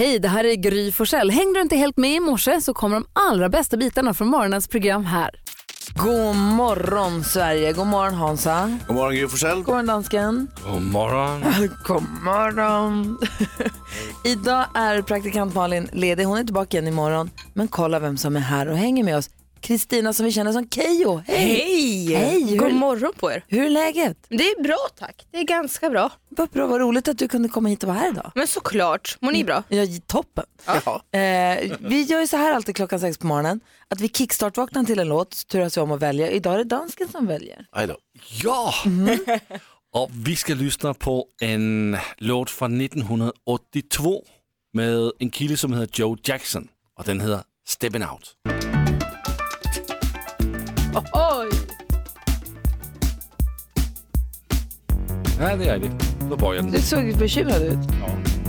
Hej, det här är Gry Forssell. Hängde du inte helt med i morse så kommer de allra bästa bitarna från morgonens program här. God morgon Sverige, god morgon Hansa. God morgon Gry Forssell. God morgon dansken. God morgon. God morgon. Idag är praktikant Malin ledig, hon är tillbaka igen imorgon. Men kolla vem som är här och hänger med oss. Kristina som vi känner som Kejo. Hej! Hej! Hej, God hur- morgon på er. Hur är läget? Det är bra tack. Det är ganska bra. Vad bra, vad roligt att du kunde komma hit och vara här idag. Men såklart, mår ni bra? Ja, toppen. Eh, vi gör ju så här alltid klockan sex på morgonen. Att vi kickstart-vaknar till en låt, turas vi om att välja. Idag är det dansken som väljer. Ja! Och vi ska lyssna på en låt från 1982 med en kille som heter Joe Jackson och den heter Steppin' Out. Oj! Ja, det är det. Då börjar den. Du såg bekymrad ut. The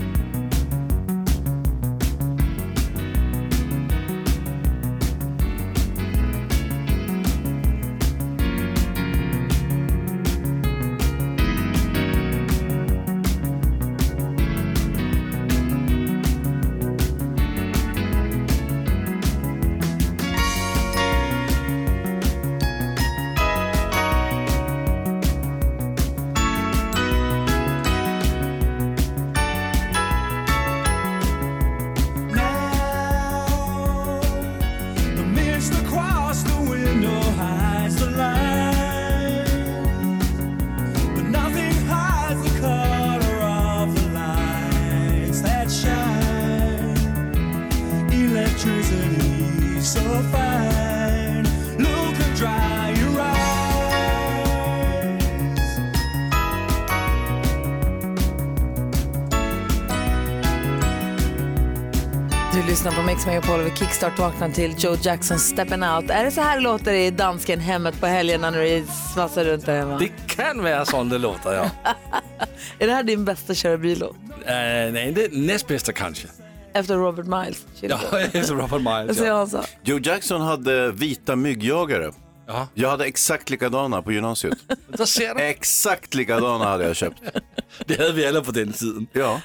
12 kickstart vaknar till Joe Jackson Steppin' Out. Är det så här det låter i dansken hemmet på helgerna när du svassar runt där hemma? Det kan vara så det låter, ja. är det här din bästa köra? Uh, nej, det näst bästa kanske. Efter Robert Miles? Ja, efter Robert Miles. ja. Joe Jackson hade vita myggjagare. Ja. Jag hade exakt likadana på gymnasiet. Där ser du. exakt likadana hade jag köpt. Det hade vi alla på den tiden. Ja,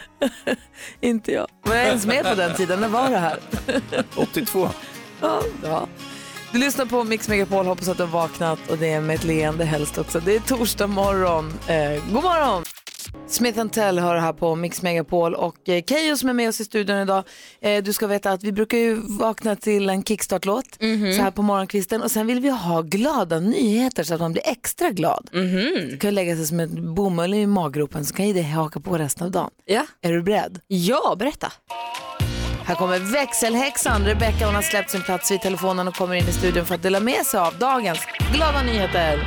Inte jag. Var jag ens med på den tiden? När var det här? 82. Ja, ja. Du lyssnar på Mix Megapol, hoppas att du har vaknat och det är med ett leende helst också. Det är torsdag morgon. Eh, god morgon! Smith Tell hör här på Mix Megapol och eh, Keyyo som är med oss i studion idag. Eh, du ska veta att vi brukar ju vakna till en kickstart-låt så här på morgonkvisten och sen vill vi ha glada nyheter så att man blir extra glad. Det kan ju lägga sig som en bomull i maggropen så kan ju det haka på resten av dagen. Ja. Är du beredd? Ja, berätta. Här kommer växelhäxan. Rebecca hon har släppt sin plats vid telefonen och kommer in i studion för att dela med sig av dagens glada nyheter.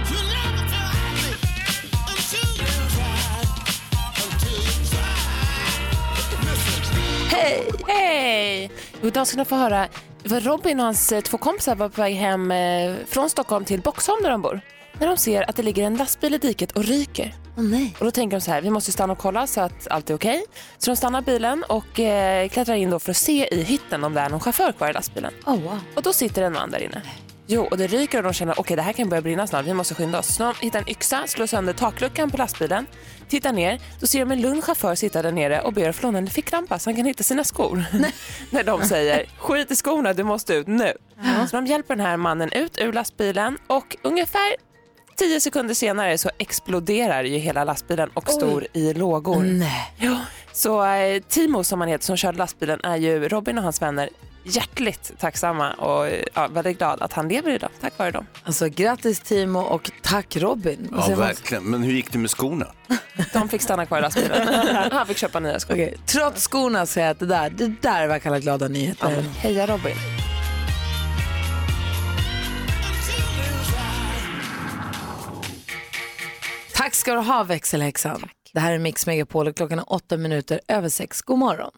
Hej! Hej! Idag ska ni få höra vad Robin och hans eh, två kompisar var på väg hem eh, från Stockholm till Boxholm där de bor. När de ser att det ligger en lastbil i diket och ryker. Åh nej. Och då tänker de så här, vi måste stanna och kolla så att allt är okej. Så de stannar bilen och eh, klättrar in då för att se i hytten om det är någon chaufför kvar i lastbilen. Oh, wow. Och då sitter en man där inne. Jo, och det ryker och de känner okej det här kan börja brinna snart, vi måste skynda oss. Så de hittar en yxa, slår sönder takluckan på lastbilen, tittar ner, då ser de en lugn chaufför sitta där nere och ber att få låna en ficklampa så han kan hitta sina skor. När de säger skit i skorna, du måste ut nu. Så de hjälper den här mannen ut ur lastbilen och ungefär tio sekunder senare så exploderar ju hela lastbilen och står i lågor. Nej. Ja, så eh, Timo som han heter som körde lastbilen är ju Robin och hans vänner hjärtligt tacksamma och ja, väldigt glad att han lever idag tack vare dem. Alltså grattis Timo och tack Robin. Ja, verkligen. Men hur gick det med skorna? De fick stanna kvar i lastbilen. Han fick köpa nya skor. Okej, Trots skorna säger jag att det där, det där var kalla glada nyheter. Heja Robin. Tack ska du ha växelhäxan. Det här är Mix Megapol och klockan är åtta minuter över sex. God morgon.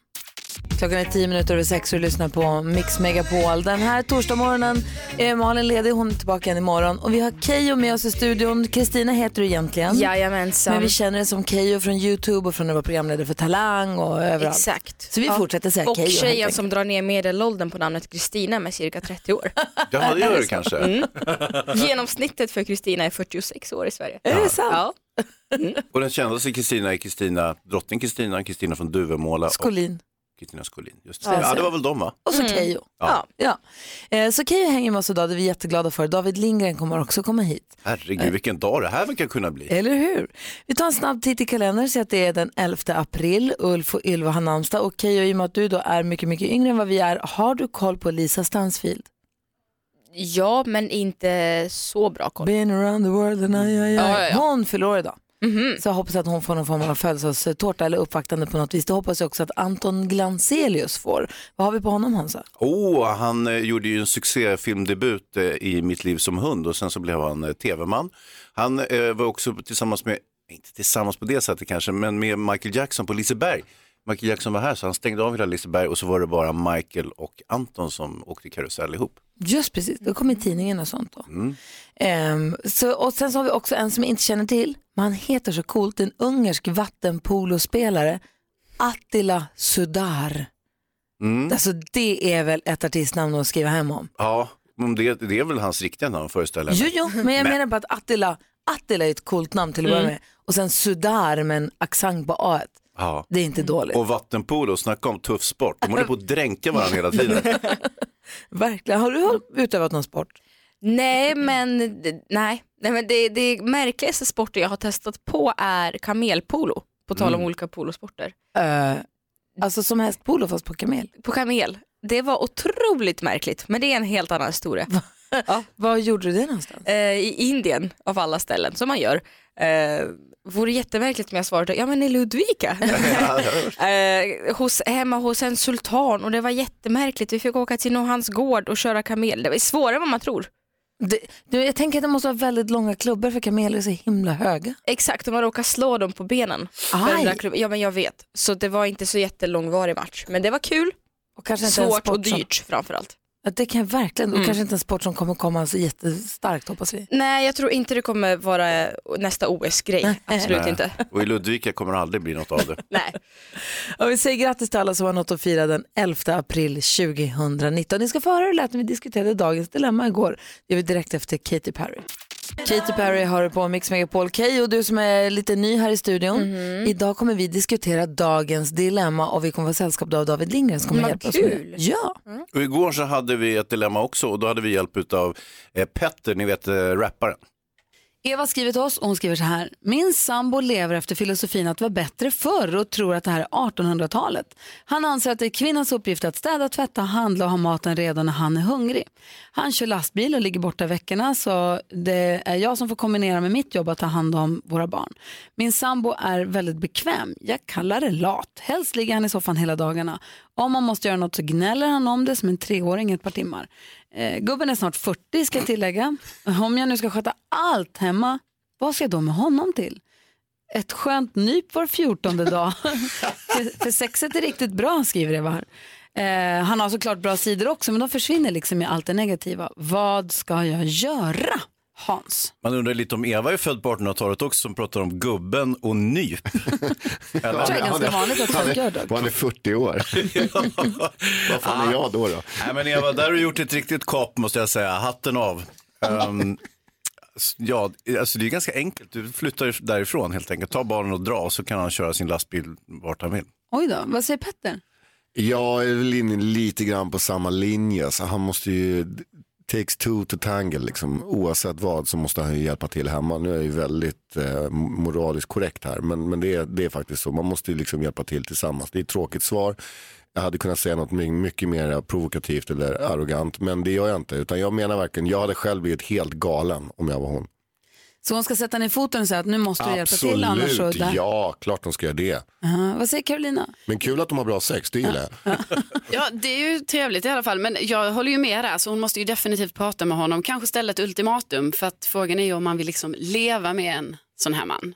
Klockan är tio minuter över sex och du lyssnar på Mix Megapol. Den här torsdagsmorgonen är Malin ledig, hon är tillbaka igen imorgon. Och vi har Keyyo med oss i studion. Kristina heter du egentligen. Jajamensan. Men vi känner dig som Keyyo från YouTube och från när du var programledare för Talang och överallt. Exakt. Så vi fortsätter säga Och Keyyo. helt tjejen som drar ner medelåldern på namnet Kristina med cirka 30 år. Ja, det gör det kanske. Mm. Genomsnittet för Kristina är 46 år i Sverige. Är det sant? Ja. Och den kändaste Kristina är Kristina, drottning Kristina, Kristina från Duvemåla och Skolin. Kristina Skolin. Just det. Ja, det var väl de va? Och så Keyyo. Ja. Ja. Eh, så Keyyo hänger med oss idag, det är vi jätteglada för. David Lindgren kommer också komma hit. Herregud vilken dag det här verkar kunna bli. Eller hur? Vi tar en snabb titt i kalendern ser att det är den 11 april. Ulf och Ylva har namnsdag och Keyyo, i och med att du då är mycket, mycket yngre än vad vi är, har du koll på Lisa Stansfield? ja, men inte så bra koll. Been around the world and I, I, I. Ja, ja, ja. Hon fyller idag. Mhm. Så jag hoppas att hon får någon form av födelsedagstårta eller uppvaktande på något vis. Det hoppas jag också att Anton Glanzelius får. Vad har vi på honom Hansa? Oh, han eh, gjorde ju en succéfilmdebut eh, i Mitt liv som hund och sen så blev han eh, tv-man. Han eh, var också tillsammans med, inte tillsammans på det sättet kanske, men med Michael Jackson på Liseberg. Michael Jackson var här så han stängde av hela Liseberg och så var det bara Michael och Anton som åkte karusell ihop. Just precis, det kom i tidningen och sånt då. Mm. Ehm, så, och sen så har vi också en som jag inte känner till, men han heter så coolt, en ungersk vattenpolospelare, Attila Sudar. Mm. Alltså det är väl ett artistnamn att skriva hem om. Ja, men det, det är väl hans riktiga namn föreställer jag Jo, mig. jo, men jag menar bara att Attila, Attila är ett coolt namn till att börja med. Och sen Sudar med en accent på A. Ja. Det är inte dåligt. Och vattenpolo, snacka om tuff sport. De håller på att dränka varandra hela tiden. Verkligen. Har du utövat någon sport? Nej, men, nej. nej, men det, det märkligaste sporten jag har testat på är kamelpolo. På tal om Mm. olika polosporter. Uh, alltså som hästpolo fast på kamel. På kamel. Det var otroligt märkligt, men det är en helt annan historia. Var gjorde du det någonstans? Eh, I Indien, av alla ställen, som man gör. Eh, vore jättemärkligt om jag svarade, ja men i Ludvika. eh, hos, hemma hos en sultan och det var jättemärkligt. Vi fick åka till hans gård och köra kamel. Det var svårare än vad man tror. Det, du, jag tänker att det måste vara väldigt långa klubbor för kameler är så himla höga. Exakt, och man råkade slå dem på benen. För Aj. den där klubben. Ja men jag vet. Så det var inte så jättelångvarig match. Men det var kul, Och kanske inte svårt och dyrt framförallt. Ja, det kan jag verkligen. Och Mm. kanske inte en sport som kommer komma så jättestarkt hoppas vi. Nej jag tror inte det kommer vara nästa OS-grej. Absolut Nej. inte. Och i Ludvika kommer det aldrig bli något av det. Nej. Och vi säger grattis till alla som har något att fira den 11 april 2019. Ni ska få höra hur det lät när vi diskuterade dagens dilemma igår. Det gör vi direkt efter Katy Perry. Katy Perry har du på Mix Megapol. Kay och du som är lite ny här i studion. Idag kommer vi diskutera dagens dilemma och vi kommer få sällskap av David Lindgren som kommer Vad hjälpa oss med kul. Ja. Och igår så hade vi ett dilemma också och då hade vi hjälp av eh, Petter, ni vet eh, rapparen. Eva skriver till oss och hon skriver så här. Min sambo lever efter filosofin att det var bättre förr och tror att det här är 1800-talet. Han anser att det är kvinnans uppgift att städa, tvätta, handla och ha maten redo när han är hungrig. Han kör lastbil och ligger borta veckorna så det är jag som får kombinera med mitt jobb att ta hand om våra barn. Min sambo är väldigt bekväm. Jag kallar det lat. Helst ligger han i soffan hela dagarna. Om man måste göra något så gnäller han om det som en treåring ett par timmar. Eh, gubben är snart 40 ska jag tillägga. Om jag nu ska sköta allt hemma, vad ska jag då med honom till? Ett skönt nyp var fjortonde dag. för, för sexet är riktigt bra skriver Eva. Eh, han har såklart bra sidor också men de försvinner liksom i allt det negativa. Vad ska jag göra? Hans. Man undrar lite om Eva är född på 1800-talet också som pratar om gubben och nyp. Det är ganska vanligt att folk gör dock. Han är 40 år. Vad fan är jag då? då? Nej men Eva, där har du gjort ett riktigt kap måste jag säga. Hatten av. S- ja, alltså det är ganska enkelt. Du flyttar därifrån helt enkelt. Ta barnen och dra så kan han köra sin lastbil vart han vill. Oj då, vad säger Petter? Jag är väl inne lite grann på samma linje. Så han måste ju, takes two to tangle liksom. Oavsett vad så måste han ju hjälpa till hemma. Nu är jag ju väldigt eh, moraliskt korrekt här. Men, men det, är, det är faktiskt så. Man måste ju liksom hjälpa till tillsammans. Det är ett tråkigt svar. Jag hade kunnat säga något mycket mer provokativt eller arrogant. Men det gör jag inte. Utan jag menar verkligen, jag hade själv blivit helt galen om jag var hon. Så hon ska sätta ner foten och säga att nu måste du hjälpa till annars så... Absolut, ja, klart de ska göra det. Aha, vad säger Carolina? Men kul att de har bra sex, det gillar jag. Ja, det är ju trevligt i alla fall. Men jag håller ju med där, så hon måste ju definitivt prata med honom. Kanske ställa ett ultimatum, för att frågan är ju om man vill liksom leva med en sån här man.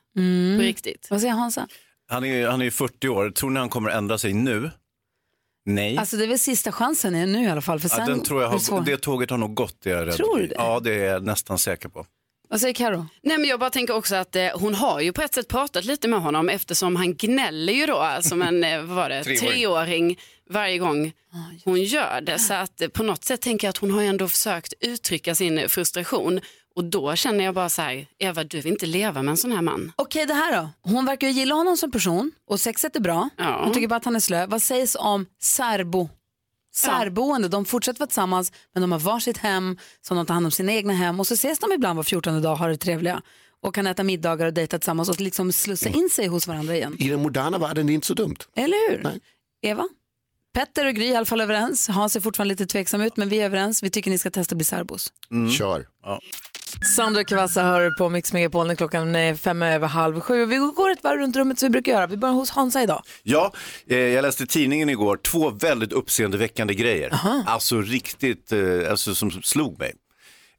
På riktigt. Vad säger Hansa? Han är, han är ju 40 år. Tror ni han kommer ändra sig nu? Nej. Alltså det är väl sista chansen nu i alla fall. För sen ja, den tror jag är det svårt. har, det tåget har nog gått. Det är jag. Tror du det? Ja, det är jag nästan säker på. Vad säger Karo? Nej, men jag bara tänker också att eh, hon har ju på ett sätt pratat lite med honom eftersom han gnäller ju då som en eh, vad var det, Treåring. treåring varje gång hon gör det. Så att eh, på något sätt tänker jag att hon har ju ändå försökt uttrycka sin frustration Och då känner jag bara så här, Eva du vill inte leva med en sån här man. Okej, det här då. Hon verkar ju gilla honom som person och sexet är bra. Ja. Hon tycker bara att han är slö. Vad sägs om särbo? Särboende, de fortsätter vara tillsammans men de har varsitt hem som de tar hand om sina egna hem och så ses de ibland var 14 dag och har det trevliga och kan äta middagar och dejta tillsammans och liksom slussa in sig hos varandra igen. I den moderna världen är det inte så dumt. Eller hur? Eva? Petter och Gry är i alla fall överens. Hans är fortfarande lite tveksam ut men vi är överens. Vi tycker ni ska testa att bli särbos. Kör. Sandra Kvassa hör på Mix Megapol när klockan är fem över halv sju. Vi går ett varv runt rummet som vi brukar göra. Vi börjar hos Hansa idag. Ja, eh, jag läste tidningen igår två väldigt uppseendeväckande grejer. Alltså riktigt, eh, alltså som slog mig.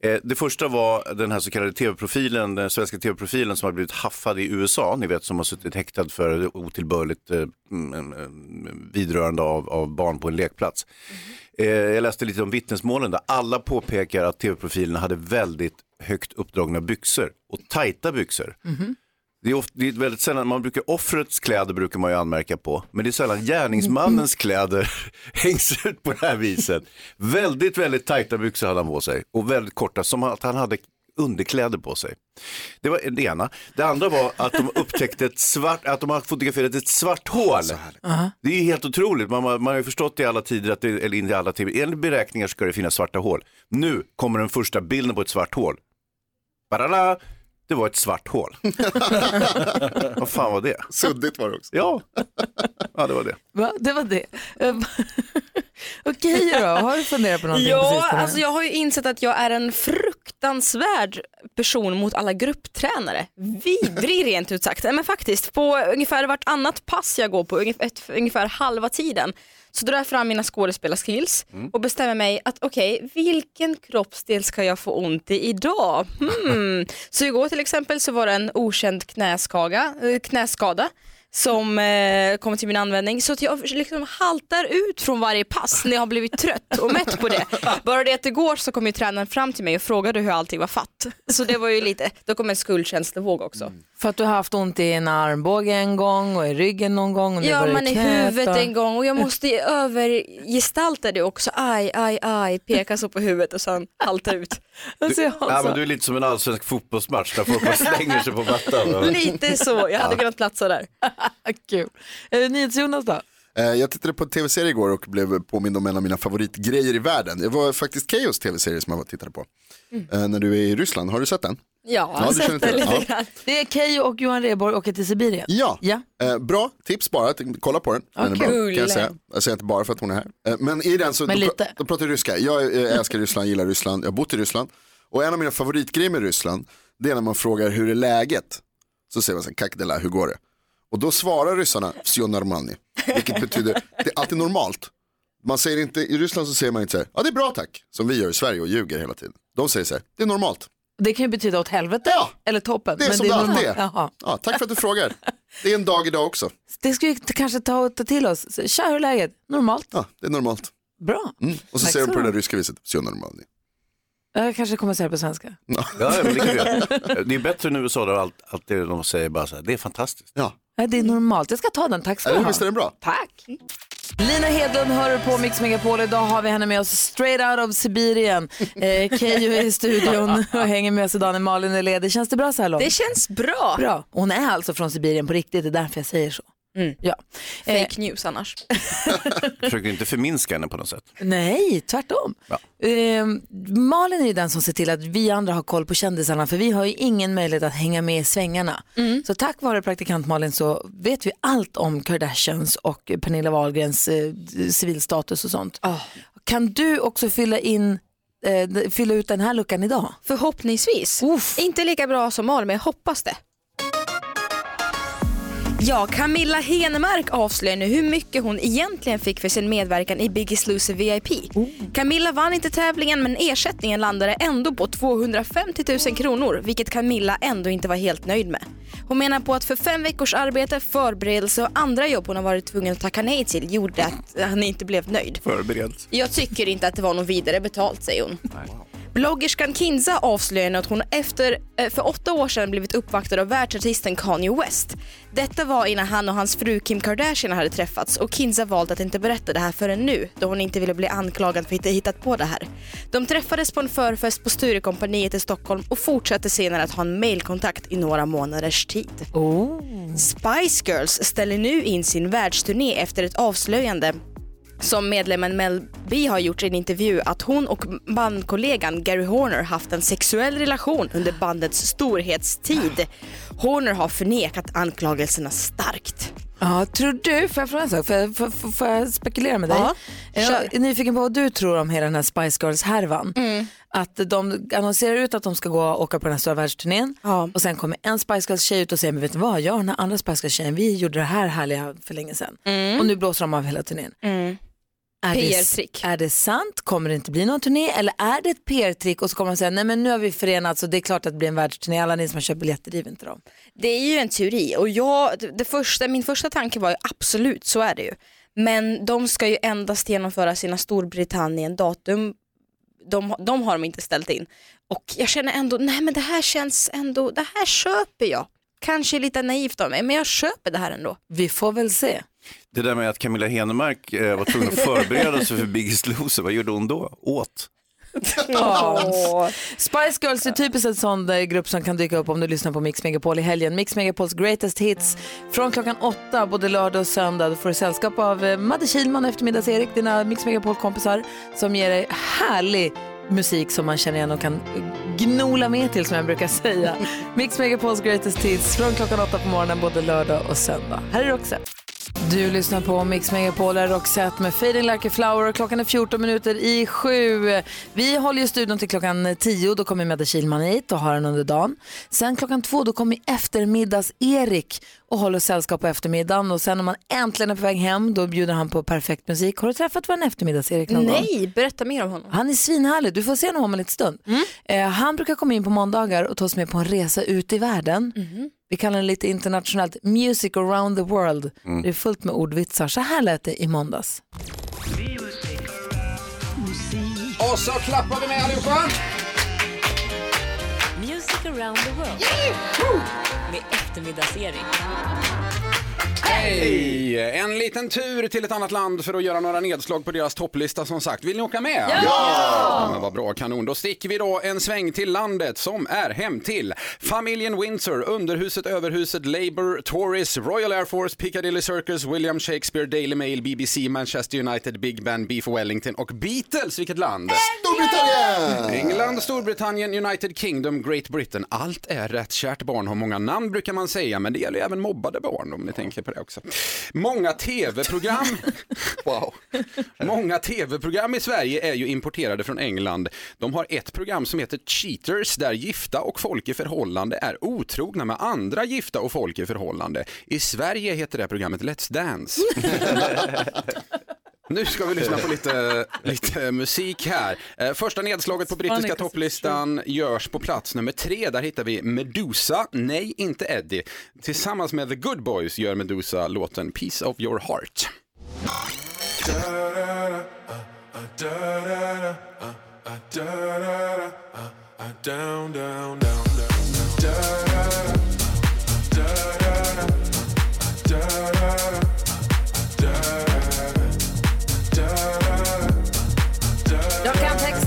Eh, det första var den här så kallade tv-profilen, den svenska tv-profilen som har blivit haffad i USA, ni vet som har suttit häktad för otillbörligt eh, mm, mm, vidrörande av, av barn på en lekplats. Eh, jag läste lite om vittnesmålen där alla påpekar att tv-profilen hade väldigt högt uppdragna byxor och tajta byxor. Det är, ofta, det är väldigt sällan, man brukar, offrets kläder brukar man ju anmärka på, men det är sällan gärningsmannens kläder hängs ut på det här viset. Väldigt, väldigt tajta byxor hade han på sig och väldigt korta, som att han hade underkläder på sig. Det var det ena. Det andra var att de upptäckte ett svart, att de har fotograferat ett svart hål. Det är ju helt otroligt, man, man, man har ju förstått i alla tider, att det, eller inte i alla tider, enligt beräkningar ska det finnas svarta hål. Nu kommer den första bilden på ett svart hål. Badala! Det var ett svart hål. Vad fan var det? Suddigt var det också. Ja, ja det var det. Va? Det var det. Eh, Okej då, har du funderat på någonting Ja, alltså jag har ju insett att jag är en fruktansvärd person mot alla grupptränare. Vidrig rent ut sagt. Men faktiskt, på ungefär vartannat pass jag går på, ungefär halva tiden, så drar jag fram mina skådespelarskills och bestämmer mig att okej, vilken kroppsdel ska jag få ont i idag? Hmm. Så igår till exempel så var det en okänd knäskaga, eh, knäskada som eh, kommer till min användning så att jag liksom haltar ut från varje pass när jag har blivit trött och mätt på det. Bara det att igår så kom ju tränaren fram till mig och frågade hur allting var fatt. Så det var ju lite, då kom en skuldkänslevåg också. För att du har haft ont i en armbåge en gång och i ryggen någon gång. Och nu Ja men i huvudet och- en gång och jag måste övergestalta det också. Aj, aj, aj, peka så på huvudet och sen halta ut. Alltså, jag har Ja, så- men du är lite som en allsvensk fotbollsmatch där folk bara slänger sig på mattan. Lite så, jag hade kunnat platsa där. Kul. NyhetsJonas då? Eh, Jag tittade på en tv-serie igår och blev påmind om en av mina favoritgrejer i världen. Det var faktiskt Keos tv-serie som jag tittade på. Eh, När du är i Ryssland, har du sett den? Ja, Ja, du känner sett det till det. lite Ja. grann. Det är Keyyo och Johan Rheborg åker till Sibirien. Ja, Ja. Eh, bra tips bara, kolla på den. Den är bra, Kul. kan jag säga. Jag säger inte bara för att hon är här. Eh, Men i den så Men de, lite. pra- de pratar ryska. Jag eh, älskar Ryssland, gillar Ryssland, jag har bott i Ryssland. Och en av mina favoritgrejer med Ryssland, det är när man frågar hur är läget? Så säger man så här, kak dela, hur går det? Och då svarar ryssarna, всё нормально. Vilket betyder, det är alltid normalt. Man säger inte, i Ryssland så säger man inte så här, ja det är bra tack, som vi gör i Sverige och ljuger hela tiden. De säger så här, det är normalt. Det kan ju betyda åt helvete ja, eller toppen. Det är men som det alltid är. Jaha. Ja, tack för att du frågar. Det är en dag idag också. Det ska vi kanske ta, ta till oss. Tja, hur är läget? Normalt? Ja, det är normalt. Bra. Mm. Och så säger de på det där ryska viset, så normalt. Jag kanske kommer att säga det på svenska. Ja, men det, kan du det är bättre än USA där allt, allt det de säger bara så här, det är fantastiskt. Ja. det är normalt. Jag ska ta den, tack ska du ha. Visst är den bra? Tack. Lina Hedlund hör på Mix Megapol. Idag har vi henne med oss straight out of Sibirien. Eh, Keyyo är i studion och hänger med oss idag när Malin är ledig. Känns det bra så här långt? Det känns bra. bra. Hon är alltså från Sibirien på riktigt, det är därför jag säger så. Ja. Eh, Fake news annars. Försöker inte förminska henne på något sätt. nej, tvärtom. Ja. Eh, Malin är ju den som ser till att vi andra har koll på kändisarna för vi har ju ingen möjlighet att hänga med i svängarna. Så tack vare praktikant Malin så vet vi allt om Kardashians och Pernilla Wahlgrens eh, civilstatus och sånt. Kan du också fylla in eh, fylla ut den här luckan idag? Förhoppningsvis. Uff. Inte lika bra som Malin men jag hoppas det. Ja, Camilla Henemark avslöjar nu hur mycket hon egentligen fick för sin medverkan i Biggest Loser VIP. Camilla vann inte tävlingen men ersättningen landade ändå på 250 000 kronor vilket Camilla ändå inte var helt nöjd med. Hon menar på att för fem veckors arbete, förberedelse och andra jobb hon har varit tvungen att tacka nej till gjorde att han inte blev nöjd. Förberedd. Jag tycker inte att det var något vidare betalt säger hon. Bloggerskan Kinza avslöjar nu att hon efter, eh, för åtta år sedan blivit uppvaktad av världsartisten Kanye West. Detta var innan han och hans fru Kim Kardashian hade träffats och Kinza valt att inte berätta det här förrän nu då hon inte ville bli anklagad för att ha hittat på det här. De träffades på en förfest på Sturecompagniet i Stockholm och fortsatte senare att ha en mailkontakt i några månaders tid. Spice Girls ställer nu in sin världsturné efter ett avslöjande som medlemmen Mel B har gjort i en intervju att hon och bandkollegan Gary Horner haft en sexuell relation under bandets storhetstid. Horner har förnekat anklagelserna starkt. Ja, tror du, får jag fråga en sak? Får jag, får, får- får jag spekulera med dig? Ja, jag är nyfiken på vad du tror om hela den här Spice Girls-härvan. Att de annonserar ut att de ska gå och åka på den här stora världsturnén Ja. och sen kommer en Spice Girls-tjej ut och säger, men vet du vad, jag och den här andra Spice Girls-tjejen, vi gjorde det här härliga för länge sedan. Och nu blåser de av hela turnén. Är det, PR-trick. är det sant? Kommer det inte bli någon turné? Eller är det ett PR-trick och så kommer de säga, nej men nu har vi förenats och det är klart att det blir en världsturné. Alla ni som har köpt biljetter, driv inte dem. Det är ju en teori och jag, det första, min första tanke var ju absolut, så är det ju. Men de ska ju endast genomföra sina Storbritannien-datum. De, de har de inte ställt in. Och jag känner ändå, nej men det här känns ändå, det här köper jag. Kanske lite naivt av mig, men jag köper det här ändå. Vi får väl se. Det där med att Camilla Henemark eh, var tvungen att förbereda sig för Biggest Loser, vad gjorde hon då? Åt? Spice Girls är typiskt en sån där grupp som kan dyka upp om du lyssnar på Mix Megapol i helgen. Mix Megapols greatest hits från klockan åtta både lördag och söndag. Du får sällskap av eh, Madde Kihlman och eftermiddags-Erik, dina Mix Megapol-kompisar som ger dig härlig musik som man känner igen och kan gnola med till som jag brukar säga. Mix Megapols greatest hits från klockan åtta på morgonen både lördag och söndag. Här är Roxette. Du lyssnar på Mix Megapol, där Roxette med Fading Like a Flower. Klockan är 14 minuter i sju. Vi håller ju studion till klockan 10. Då kommer Medde Kihlman hit och har den under dagen. Sen klockan två då kommer eftermiddags-Erik och håller sällskap på eftermiddagen. Och sen när man äntligen är på väg hem då bjuder han på perfekt musik. Har du träffat vår eftermiddags-Erik någon gång? Nej, berätta mer om honom. Han är svinhärlig. Du får se honom om en liten stund. Eh, han brukar komma in på måndagar och ta oss med på en resa ut i världen. Vi kallar den lite internationellt Music around the world. Det är fullt med ordvitsar. Så här lät det i måndags. Och så klappar vi med allihopa. Music around the world. Med eftermiddags-Erik. Hej! En liten tur till ett annat land för att göra några nedslag på deras topplista som sagt. Vill ni åka med? Ja! Men vad bra, kanon. Då sticker vi då en sväng till landet som är hem till familjen Windsor, Underhuset, Överhuset, Labour, Tories, Royal Air Force, Piccadilly Circus, William Shakespeare, Daily Mail, BBC, Manchester United, Big Ben, Beef Wellington och Beatles. Vilket land? Storbritannien! England, Storbritannien, United Kingdom, Great Britain. Allt är rätt. Kärt barn har många namn brukar man säga, men det gäller ju även mobbade barn om ni tänker på det också. Många tv-program wow. Många tv-program i Sverige är ju importerade från England. De har ett program som heter Cheaters där gifta och folk i förhållande är otrogna med andra gifta och folk i förhållande. I Sverige heter det programmet Let's Dance. Nu ska vi lyssna på lite, lite musik här. Eh, Första nedslaget på brittiska topplistan görs på plats nummer tre. Där hittar vi Medusa, nej inte Eddie. Tillsammans med The Good Boys gör Medusa låten Piece of Your Heart. Down, down, down, down. Jag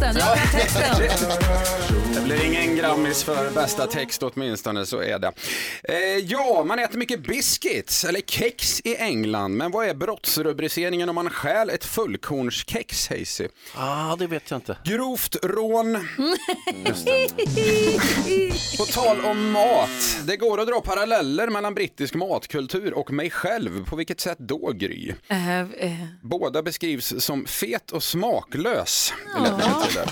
texten, jag kan texten. Det blir ingen Grammis för bästa text åtminstone, så är det. Eh, ja, man äter mycket biscuits, eller kex i England. Men vad är brottsrubriceringen om man stjäl ett fullkornskex, Hazy? Ah, det vet jag inte. Grovt rån. På tal om mat, det går att dra paralleller mellan brittisk matkultur och mig själv. På vilket sätt då, Gry? Eh, eh, Båda beskrivs som fet och smaklös. där.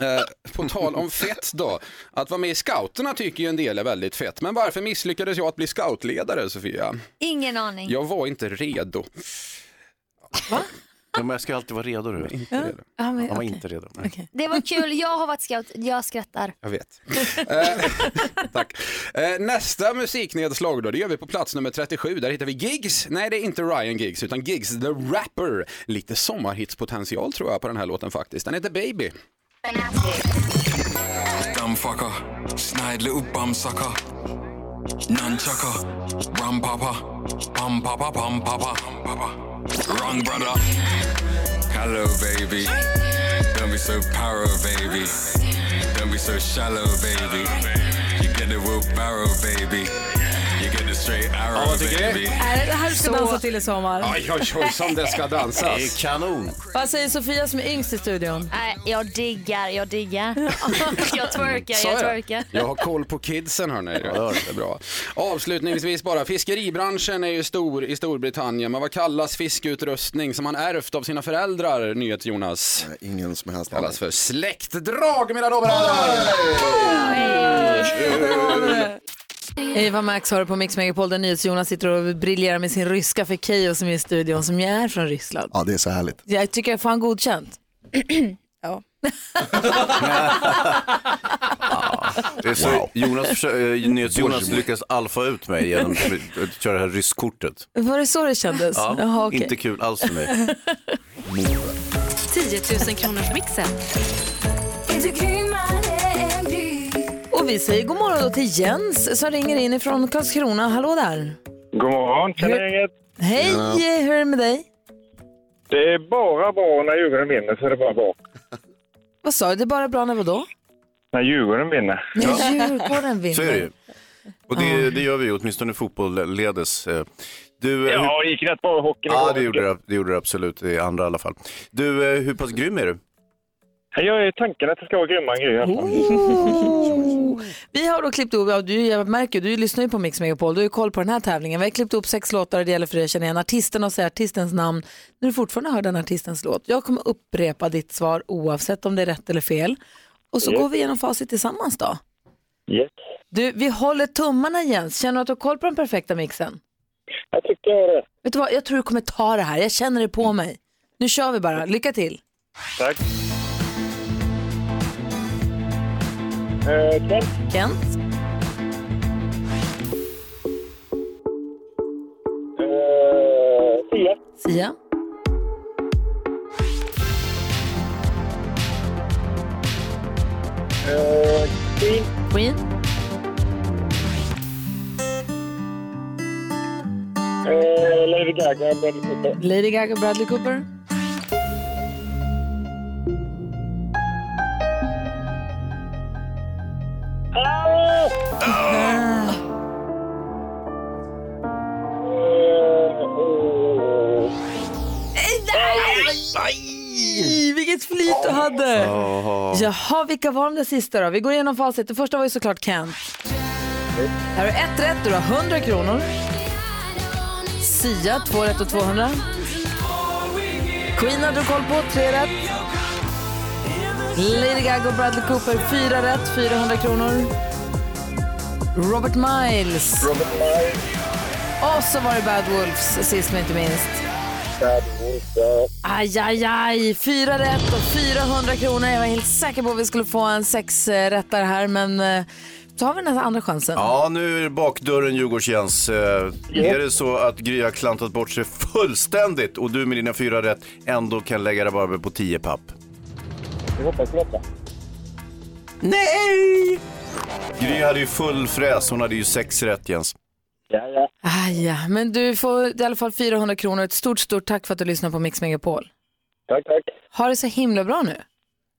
Eh, på tal om fett då, att vara med i scouterna tycker ju en del är väldigt fett. Men varför misslyckades jag att bli scoutledare, Sofia? Ingen aning. Jag var inte redo. Ja, men jag ska alltid vara redo. Du. Inte redo. ja, men, Han var inte redo. Nej. Det var kul, jag har varit scout, jag skrattar. Jag vet. Eh, Tack. Eh, Nästa musiknedslag då, det gör vi på plats nummer 37. Där hittar vi Gigs. Nej, det är inte Ryan Giggs, utan Gigs the Rapper. Lite sommarhitspotential tror jag på den här låten faktiskt. Den heter Baby. Dumbfucker, snide little bum sucker. Nunchucker, rum papa, bum papa, pum papa. Wrong brother. Hello, baby. Don't be so paro, baby. Don't be so shallow, baby. You get the wheelbarrow, baby. Straight arrow, Ja, vad tycker du? baby. Är det det här du ska Så- dansa till i sommar? Oj, oj, oj, som det ska dansas. Det är kanon. Vad säger Sofia som är yngst i studion? Nej, jag diggar, jag diggar. jag twerkar, Sa jag twerkar. Jag har koll på kidsen hörni. Det är bra. Avslutningsvis bara, fiskeribranschen är ju stor i Storbritannien, men vad kallas fiskeutrustning som man ärvt av sina föräldrar, nyhets Jonas? Ingen som helst kallas för släktdrag mina damer och herrar! Eva Max har du på Mix Megapol där NyhetsJonas sitter och briljerar med sin ryska för Keyyo som är i studion som ju är från Ryssland. Ja, det är så härligt. Jag tycker jag får han godkänt. ja. Det är så, Jonas, försö- eh, NyhetsJonas lyckas alfa ut mig genom att köra det här rysskortet. Var det så det kändes? Ja, Jaha, okej. Inte kul alls för mig. 10 000 kronors mixen. Och vi säger god morgon då till Jens som ringer in ifrån Karlskrona. Hallå där. God morgon, gänget. Hej, hur är det med dig? Det är bara bra när Djurgården vinner så är det bara bra. Vad sa du? Det är bara bra när vadå? När Djurgården vinner. När Djurgården vinner. Så är det ju. Och det, det gör vi ju, åtminstone fotbollledes. Eh, Du, eh, Ja, hur- det gick rätt bra i hockeyn Ja, det gjorde det, det gjorde det absolut, i andra i alla fall. Du, eh, hur pass grym är du? Jag är tanken att det ska vara grymma grejer. Oh. Vi har då klippt ihop, ja, du, jag märker, du lyssnar ju på Mix Megapol, du har ju koll på den här tävlingen. Vi har klippt ihop sex låtar och det gäller för dig att känna igen artisten och säga artistens namn när du fortfarande hör den artistens låt. Jag kommer upprepa ditt svar oavsett om det är rätt eller fel. Och så Yes. går vi igenom facit tillsammans då. Yes. Du, vi håller tummarna Jens. Känner du att du har koll på den perfekta mixen? Jag tycker jag har det. Vet du vad, jag tror du kommer ta det här. Jag känner det på mig. Nu kör vi bara. Lycka till. Tack. Eh, Kent. Kent. Eh, Sia. Sia. Eh, Queen. Queen. Eh, Lady Gaga. Bradley Cooper. Lady Gaga, Bradley Cooper. Nej, vilket flyt du hade. Jaha, vilka var de där sista då? Vi går igenom facit. Det första var ju såklart Kent. Här har du ett rätt, du har 100 kronor. Sia, två rätt och 200. Queen hade du koll på, tre rätt. Lady Gaga och Bradley Cooper, fyra rätt, 400 kronor. Robert Miles. Robert Miles. Och så var det Bad Wolves sist men inte minst. Bad Wolf. ja. Aj, aj, aj. Fyra rätt och 400 kronor. Jag var helt säker på att vi skulle få en sex eh, rättare här, men eh, så har vi den här andra chansen. Ja, nu är det bakdörren Djurgårdsjens. Eh, Är det så att Gry har klantat bort sig fullständigt och du med dina fyra rätt ändå kan lägga rabarber på tio papp? Jag hoppas detta. Nej! Gry hade ju full fräs, hon hade ju sex rätt Jens. Ja, ja. Aj, ja. Men du får i alla fall 400 kronor. Ett stort, stort tack för att du lyssnar på Mix Megapol. Tack, tack. Ha det så himla bra nu.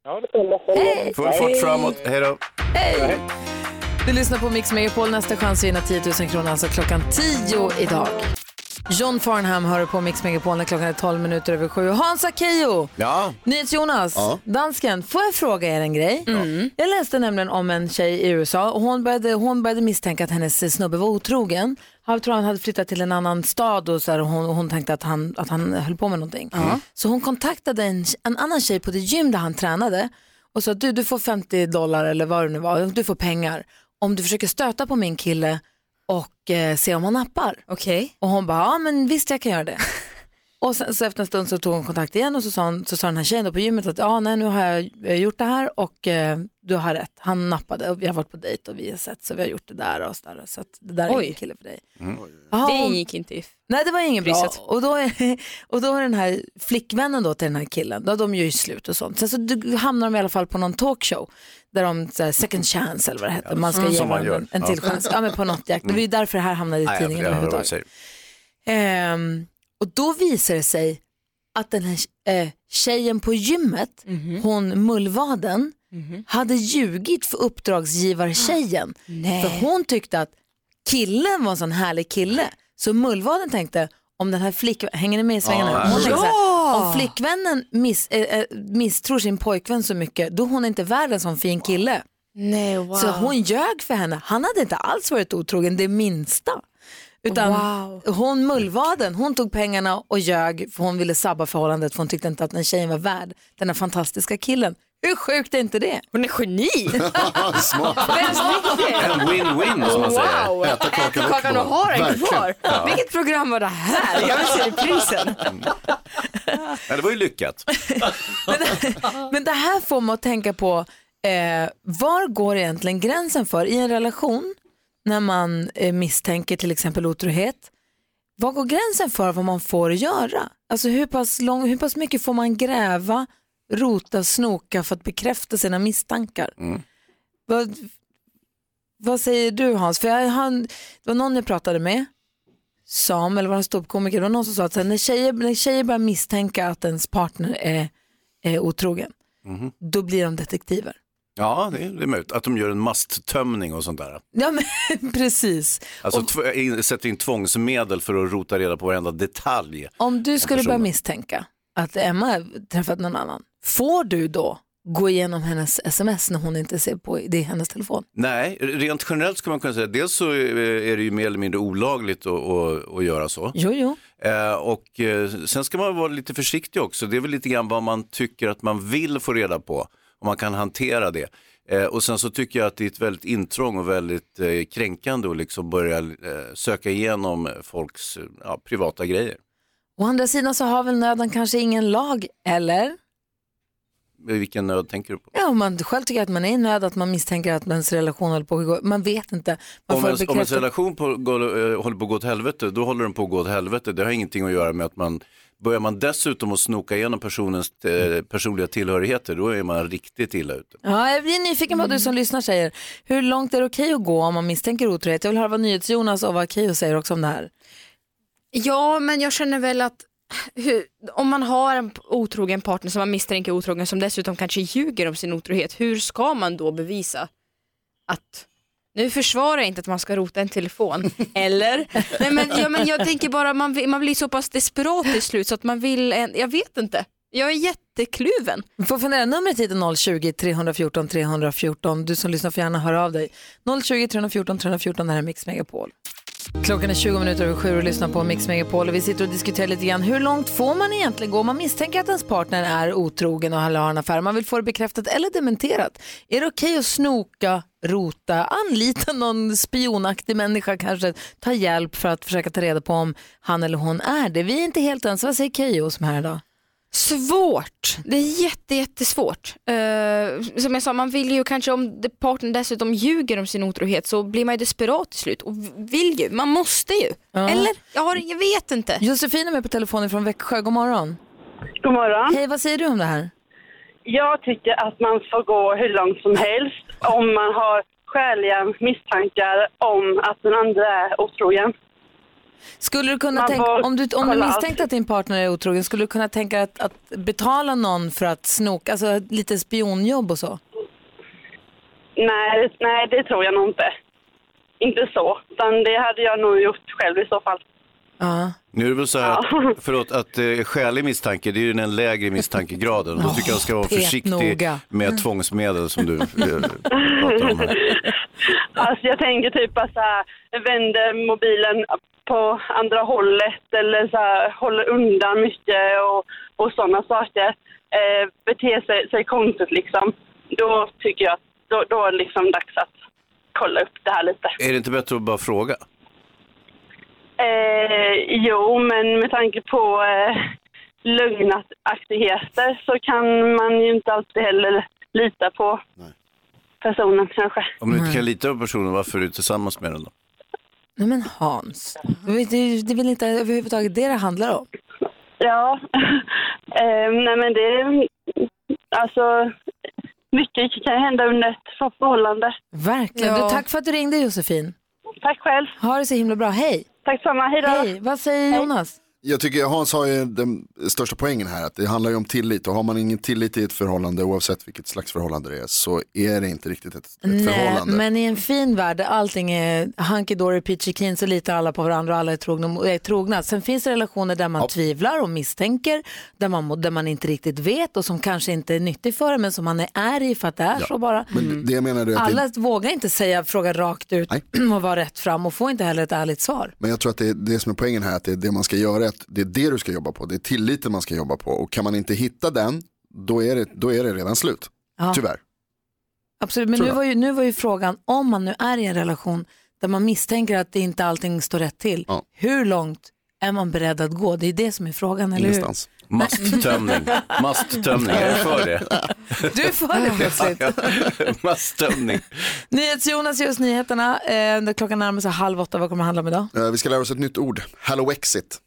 Ja, detsamma. Hej! Full fart framåt, hej då. Hej! Du lyssnar på Mix Megapol. Nästa chans att vinna 10 000 kronor alltså klockan 10 idag. John Farnham hör på Mix Megapol när klockan är 12 minuter över sju. Hans Akejo, Ja. NyhetsJonas, Ja. dansken, får jag fråga er en grej? Jag läste nämligen om en tjej i USA och hon började, hon började misstänka att hennes snubbe var otrogen. Jag tror han hade flyttat till en annan stad och, så här, och hon, och hon tänkte att han, att han höll på med någonting. Så hon kontaktade en, en annan tjej på det gym där han tränade och sa du, du får 50 dollar eller vad det nu var, du får pengar om du försöker stöta på min kille och eh, se om han nappar. Okej. Och hon bara, ja men visst jag kan göra det. Och sen, så efter en stund så tog hon kontakt igen och så sa, hon, så sa den här tjejen då på gymmet att ja, nej, nu har jag gjort det här och eh, du har rätt. Han nappade och vi har varit på dejt och vi har sett så vi har gjort det där och så där. Så att det där är Oj. ingen kille för dig. Det hon- gick inte i Nej det var ingen bra. Och då, är, och då är den här flickvännen då till den här killen, då de gör ju slut och sånt. Sen så du- hamnar de i alla fall på någon talkshow där de, så här, second chance eller vad det heter, man ska Mm. ge man en, en till chans. Ja men på något jäkla, det var ju därför det här hamnade i Nej, tidningen överhuvudtaget. Ehm, och då visar det sig att den här eh, tjejen på gymmet, Mhm. hon mullvaden, hade ljugit för uppdragsgivartjejen. Nej. För hon tyckte att killen var en sån härlig kille. Så mullvaden tänkte, om den här flickvännen, hänger ni med i svängarna? Ja, Hon tänkte så här. Om flickvännen miss, eh, misstror sin pojkvän så mycket, då är hon inte värd en sån fin kille. Nej, wow. Så hon ljög för henne. Han hade inte alls varit otrogen det minsta. Utan Wow. hon mullvaden, hon tog pengarna och ljög för hon ville sabba förhållandet för hon tyckte inte att den tjejen var värd den här fantastiska killen. Hur sjukt är inte det? Hon är geni! Smart. En win-win som man säger. Wow! Äta kakan och kakan och kvar. ha den Verkligen. kvar. Ja. Vilket program var det här? Jag vill se reprisen. Ja, det var ju lyckat. Men det här får mig att tänka på, eh, var går egentligen gränsen för i en relation när man eh, misstänker till exempel otrohet? Var går gränsen för vad man får göra? Alltså hur pass, lång, hur pass mycket får man gräva, rota, snoka för att bekräfta sina misstankar? Vad, vad säger du Hans? För jag, han, det var någon jag pratade med, Sam eller var han ståuppkomiker, det var någon som sa att här, när, tjejer, när tjejer börjar misstänka att ens partner är, är otrogen, Mhm. då blir de detektiver. Ja, det är, det är möjligt. Att de gör en masttömning och sånt där. Ja men precis. Alltså in, sätter in tvångsmedel för att rota reda på varenda detalj. Om du skulle börja misstänka att Emma träffat någon annan, får du då gå igenom hennes sms när hon inte ser på det i hennes telefon? Nej, rent generellt ska man kunna säga, dels så eh, är det ju mer eller mindre olagligt att, att, att göra så. Jo, jo. Eh, och eh, sen ska man vara lite försiktig också. Det är väl lite grann vad man tycker att man vill få reda på. Om man kan hantera det. Eh, och sen så tycker jag att det är ett väldigt intrång och väldigt kränkande att liksom börja söka igenom folks ja, privata grejer. Å andra sidan så har väl nöden kanske ingen lag, eller? Vilken nöd tänker du på? Ja, om man själv tycker att man är i nöd, att man misstänker att ens relation håller på att gå, man vet inte. Man Om får ens, om ens relation på, går, eh, håller på att gå åt helvete, då håller den på att gå åt helvete. Det har ingenting att göra med att man Börjar man dessutom att snoka igenom personens eh, personliga tillhörigheter, då är man riktigt illa ute. Ja, jag blir nyfiken på vad du som lyssnar säger. Hur långt är det okej att gå om man misstänker otrohet? Jag vill höra vad NyhetsJonas och vad Keyyo säger också om det här. Ja, men jag känner väl att hur, om man har en otrogen partner som man misstänker är otrogen som dessutom kanske ljuger om sin otrohet, hur ska man då bevisa att nu försvarar jag inte att man ska rota en telefon, eller? Nej, men, ja, men jag tänker bara man, man blir så pass desperat till slut så att man vill, en, jag vet inte. Jag är jättekluven. Får fundera, numret hit är 020-314 314. Du som lyssnar får gärna höra av dig. 020-314 314, det här är Mix Megapol. Klockan är 20 minuter över sju och lyssnar på Mix Megapol och vi sitter och diskuterar lite grann hur långt får man egentligen gå om man misstänker att ens partner är otrogen och har en affär. Man vill få det bekräftat eller dementerat. Är det okej att snoka, rota, anlita någon spionaktig människa kanske, ta hjälp för att försöka ta reda på om han eller hon är det? Vi är inte helt ens. Vad säger Keyyo som är här idag? Svårt. Det är jätte, jättesvårt. Uh, som jag sa, man vill ju kanske om det- partnern dessutom ljuger om sin otrohet så blir man ju desperat till slut och vill ju, man måste ju. Ja. Eller? Jag, har, jag vet inte. Josefin är med på telefonen från Växjö. God morgon. God morgon. Hej, vad säger du om det här? Jag tycker att man får gå hur långt som helst om man har skäliga misstankar om att den andra är otrogen. Skulle du kunna Man tänka, om du, om du misstänkte att din partner är otrogen, skulle du kunna tänka att, att betala någon för att snoka, alltså lite spionjobb och så? Nej, nej, det tror jag nog inte. Inte så, utan det hade jag nog gjort själv i så fall. Ja. Nu är det väl så här, att, förlåt, att eh, skälig misstanke, det är ju den lägre misstankegraden. Då tycker jag man ska vara försiktig med tvångsmedel som du eh, pratar om här. Alltså jag tänker typ att så här, vänder mobilen på andra hållet eller så här, håller undan mycket och, och sådana saker. Eh, beter sig, sig konstigt liksom. Då tycker jag att då, då är det liksom dags att kolla upp det här lite. Är det inte bättre att bara fråga? Eh, jo, men med tanke på eh, lögnaktigheter så kan man ju inte alltid heller lita på personen kanske. Om du inte kan lita på personen, varför är du tillsammans med den då? Nej men Hans, det det är väl inte överhuvudtaget det det handlar om? Ja, eh, nej men det, alltså mycket kan hända under ett förhållande. Verkligen. Ja. Du, tack för att du ringde Josefin. Tack själv. Ha det så himla bra. Hej. Tack samma. Hej då. Hej. Vad säger Jonas? Jag tycker Hans har ju den största poängen här, att det handlar ju om tillit och har man ingen tillit i ett förhållande oavsett vilket slags förhållande det är så är det inte riktigt ett, ett Nej, förhållande. men i en fin värld där allting är hunky-dory, peachy keen så litar alla på varandra och alla är trogna. Är trogna. Sen finns det relationer där man tvivlar och misstänker, där man, där man inte riktigt vet och som kanske inte är nyttig för en, men som man är, är i för att det är Ja. så bara. Men det jag menar är att Alla det, vågar inte säga, fråga rakt ut och vara rätt fram och får inte heller ett ärligt svar. men jag tror att det, är det som är poängen här, att det är det man ska göra, att det är det du ska jobba på, det är tilliten man ska jobba på och kan man inte hitta den, då är det, då är det redan slut. Ja. Tyvärr. Absolut, men nu var, ju, nu var ju frågan om man nu är i en relation där man misstänker att det inte allting står rätt till. Hur långt är man beredd att gå? Det är det som är frågan, eller hur? Masttömning. Masttömning, är du för det? Du är för det plötsligt. Masttömning. NyhetsJonas ger oss nyheterna. Eh, klockan närmar sig halv åtta. Vad kommer det handla om idag? Eh, Vi ska lära oss ett nytt ord, Hallowexit.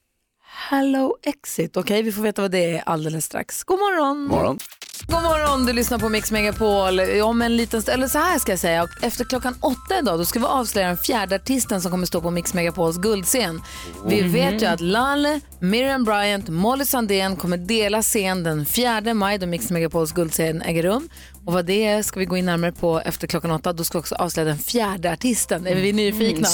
Hello Exit. Okej, vi får veta vad det är alldeles strax. God morgon! Morgon. God morgon, du lyssnar på Mix Megapol. Om en liten eller så här ska jag säga, efter klockan åtta idag då ska vi avslöja den fjärde artisten som kommer stå på Mix Megapols guldscen. Vi Mhm. vet ju att Lalle, Miriam Bryant, Molly Sandén kommer dela scen den 4 maj då Mix Megapols guldscen äger rum. Och vad det är ska vi gå in närmare på efter klockan åtta. Då ska vi också avslöja den fjärde artisten. Är vi nyfikna?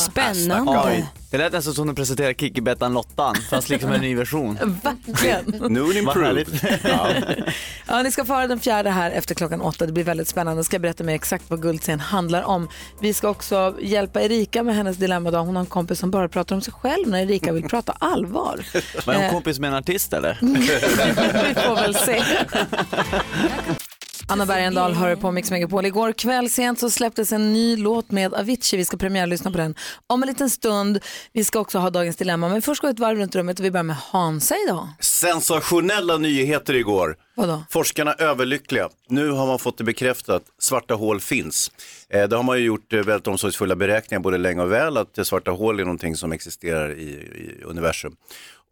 Oj, det lät nästan som de presenterar Kikki, Bettan, Lottan fast liksom en ny version. Verkligen. Vad improved. härligt. Ja, ni ska få höra den fjärde här efter klockan åtta. Det blir väldigt spännande. Jag ska berätta mer exakt vad guldscen handlar om. Vi ska också hjälpa Erika med hennes dilemma. Då. Hon har en kompis som bara pratar om sig själv när Erika vill prata allvar. Var Eh, hon kompis med en artist eller? Vi får väl se. Anna Bergendahl hör på Mix Megapol. Igår kväll sent så släpptes en ny låt med Avicii. Vi ska premiärlyssna på den om en liten stund. Vi ska också ha dagens dilemma. Men först går vi ett varv runt rummet och vi börjar med Hansa idag. Sensationella nyheter igår. Vadå? Forskarna är överlyckliga. Nu har man fått det bekräftat. Svarta hål finns. Eh, det har man ju gjort eh, väldigt omsorgsfulla beräkningar både länge och väl att eh, svarta hål är någonting som existerar i, i universum.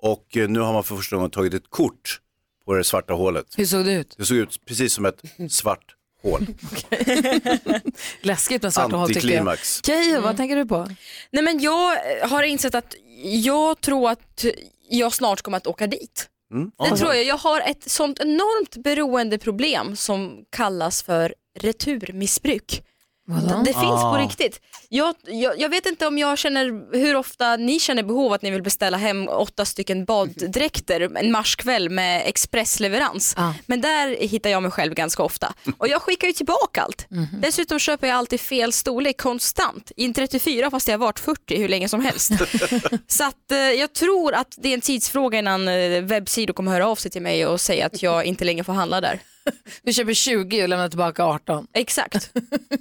Och eh, nu har man för första gången tagit ett kort på det svarta hålet. Hur såg det ut? Det såg ut precis som ett svart hål. Läskigt med svarta hål tycker jag. Antiklimax. Keyyo, vad tänker du på? Nej men jag eh, har insett att jag tror att jag snart kommer att åka dit. Mm. Det tror jag. Jag har ett sånt enormt beroendeproblem som kallas för returmissbruk. Vadå? Det finns på Ah. riktigt. Jag, jag, jag vet inte om jag känner hur ofta ni känner behov att ni vill beställa hem åtta stycken baddräkter en marskväll med expressleverans. Men där hittar jag mig själv ganska ofta. Och jag skickar ju tillbaka allt. Dessutom köper jag alltid fel storlek konstant. I en 34 fast jag har varit 40 hur länge som helst. Så att, eh, jag tror att det är en tidsfråga innan eh, webbsidor kommer höra av sig till mig och säga att jag inte längre får handla där. Du köper 20 och lämnar tillbaka 18. Exakt.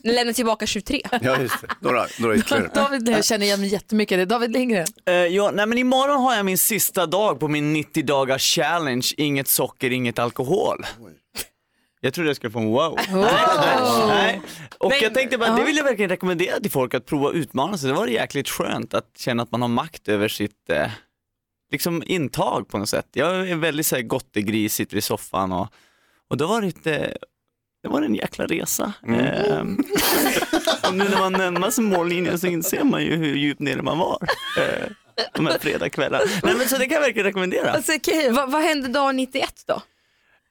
Lämnar tillbaka 23. Ja, just det. Några, några ytterligare. David, jag känner igen mig jättemycket i det. David Lindgren. Eh, ja, nej men imorgon har jag min sista dag på min 90 dagars challenge, inget socker, inget alkohol. Jag trodde jag skulle få en wow. Nej, nej. Och Men- jag tänkte bara, det vill jag verkligen rekommendera till folk att prova att utmana sig. Det var jäkligt skönt att känna att man har makt över sitt eh, liksom intag på något sätt. Jag är väldigt så här, gottegris, sitter i soffan och, och det har varit eh, det var en jäkla resa. Ehm, och nu när man närmar sig mållinjen så inser man ju hur djupt nere man var. Eh, de här fredagskvällarna. Nej men så det kan jag verkligen rekommendera. Alltså, okay, vad, vad hände dag 91 då?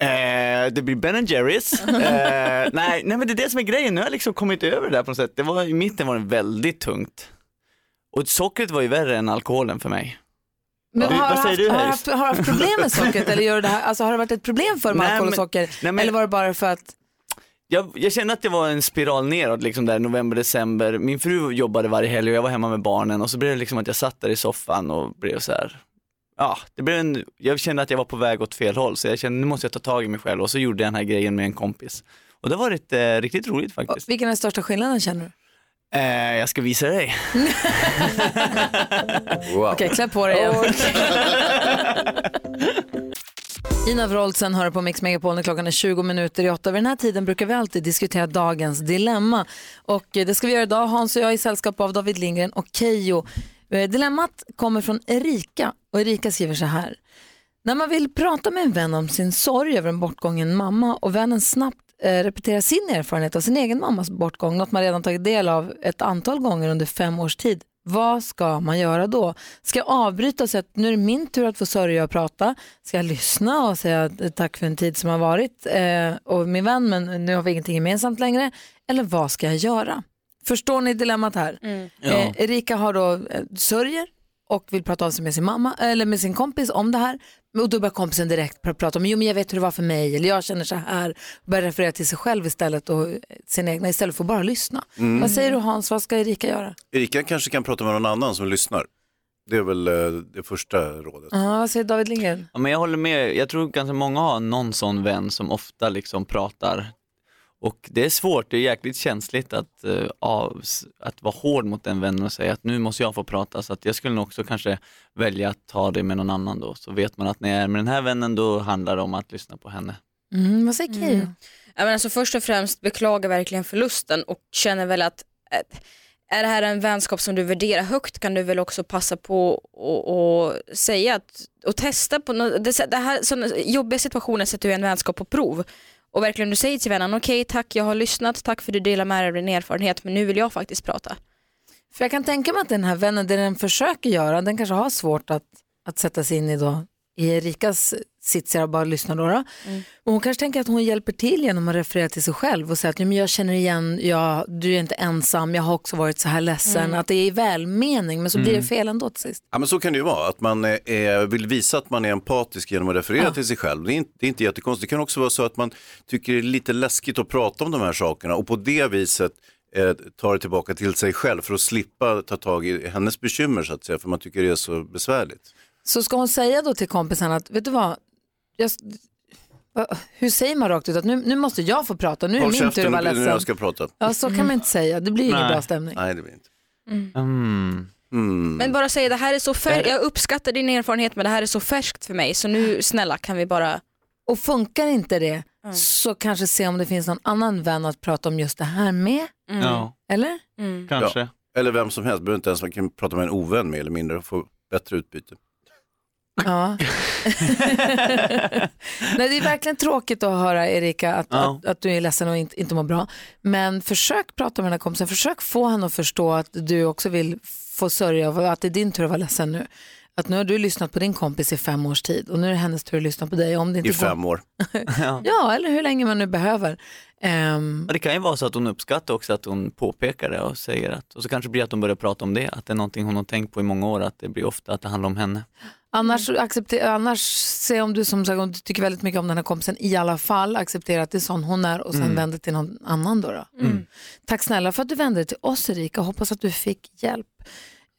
Eh, det blir Ben Jerrys. Eh, nej, nej men det är det som är grejen, nu har jag liksom kommit över det där på något sätt. Det var, I mitten var det väldigt tungt. Och sockret var ju värre än alkoholen för mig. Men har, Vad du säger haft, du, har, du haft, har haft problem med sockret eller gör du det här, alltså, har det varit ett problem för Nej, alkohol och socker? nej, men- Eller var det bara för att Jag, jag kände att det var en spiral neråt, liksom där november, december. Min fru jobbade varje helg och jag var hemma med barnen och så blev det liksom att jag satt där i soffan och blev så här. Ja, det blev en, jag kände att jag var på väg åt fel håll så jag kände nu måste jag ta tag i mig själv och så gjorde jag den här grejen med en kompis. Och det har varit eh, riktigt roligt faktiskt. vilken är den största skillnaden känner du? Eh, jag ska visa dig. Wow. Okej, klä på dig igen. Ina Wroldsen hör på Mix Megapol när klockan är 20 minuter i åtta. Vid den här tiden brukar vi alltid diskutera dagens dilemma. Och eh, det ska vi göra idag. Hans och jag i sällskap av David Lindgren och Keyyo. Eh, Dilemmat kommer från Erika och Erika skriver så här. När man vill prata med en vän om sin sorg över en bortgången mamma och vännen snabbt eh, repeterar sin erfarenhet av sin egen mammas bortgång, något man redan tagit del av ett antal gånger under fem års tid, vad ska man göra då? Ska jag avbryta och säga att nu är det min tur att få sörja och prata? Ska jag lyssna och säga eh, tack för en tid som har varit eh, och min vän men nu har vi ingenting gemensamt längre? Eller vad ska jag göra? Förstår ni dilemmat här? Ja. Eh, Erika har då eh, sörjer och vill prata av sig med sin mamma eller med sin kompis om det här. Och då börjar kompisen direkt pr- prata om, jo men jag vet hur det var för mig eller jag känner så här. Börjar referera till sig själv istället och eh, sin egna istället för att bara lyssna. Mm. Vad säger du Hans, vad ska Erika göra? Erika kanske kan prata med någon annan som lyssnar. Det är väl eh, det första rådet. Ja, vad säger David Lindgren? Ja, men jag håller med, jag tror ganska många har någon sån vän som ofta liksom pratar och det är svårt, det är jäkligt känsligt att, eh, av, att vara hård mot den vännen och säga att nu måste jag få prata så att jag skulle nog också kanske välja att ta det med någon annan då så vet man att när jag är med den här vännen då handlar det om att lyssna på henne. Mm, vad säger Keyyo? Mm. Ja, men alltså först och främst beklagar verkligen förlusten och känner väl att eh, är det här en vänskap som du värderar högt kan du väl också passa på och, och säga att, och testa på nå- det, det här, jobbiga situationer sätter ju en vänskap på prov och verkligen du säger till vännen okej tack jag har lyssnat, tack för att du delar med dig av din erfarenhet men nu vill jag faktiskt prata. För jag kan tänka mig att den här vännen, det den försöker göra, den kanske har svårt att, att sätta sig in i då i Erikas sits och bara lyssna då. då. Och hon kanske tänker att hon hjälper till genom att referera till sig själv och säga att "Ja, men jag känner igen, jag, du är inte ensam, jag har också varit så här ledsen. Mm. Att det är i välmening men så blir det Mm. fel ändå till sist. Ja, men så kan det ju vara, att man eh, vill visa att man är empatisk genom att referera Ja. till sig själv. Det är, inte, det är inte jättekonstigt. Det kan också vara så att man tycker det är lite läskigt att prata om de här sakerna och på det viset eh, tar det tillbaka till sig själv för att slippa ta tag i hennes bekymmer så att säga, för man tycker det är så besvärligt. Så ska hon säga då till kompisen att, vet du vad, jag, hur säger man rakt ut att nu, nu måste jag få prata, nu är det Håll min tur att vara när jag ledsen. ska prata. Ja, så kan man inte säga, det blir ingen Nej. bra stämning. Nej, det blir inte. Mm. Mm. Men bara säga det här är så färskt, jag uppskattar din erfarenhet men det här är så färskt för mig så nu snälla kan vi bara Och funkar inte det så kanske se om det finns någon annan vän att prata om just det här med. Mm. Ja. Eller? Kanske. Ja. Eller vem som helst, behöver inte ens man kan prata med en ovän mer eller mindre och få bättre utbyte. Ja. Nej, det är verkligen tråkigt att höra Erika att, Ja. att, att du är ledsen och inte, inte mår bra. Men försök prata med den här kompisen, försök få henne att förstå att du också vill få sörja och att det är din tur att vara ledsen nu. Att nu har du lyssnat på din kompis i fem års tid och nu är det hennes tur att lyssna på dig. Om det inte I går- fem år. Ja, eller hur länge man nu behöver. Ja, det kan ju vara så att hon uppskattar också att hon påpekar det och säger att, och så kanske det blir att hon börjar prata om det, att det är någonting hon har tänkt på i många år, att det blir ofta att det handlar om henne. Annars, accepter, annars se om du som sagt om du tycker väldigt mycket om den här kompisen i alla fall acceptera att det är sån hon är och sen Mm. vänder till någon annan då. då. Mm. Tack snälla för att du vände dig till oss Erika. Hoppas att du fick hjälp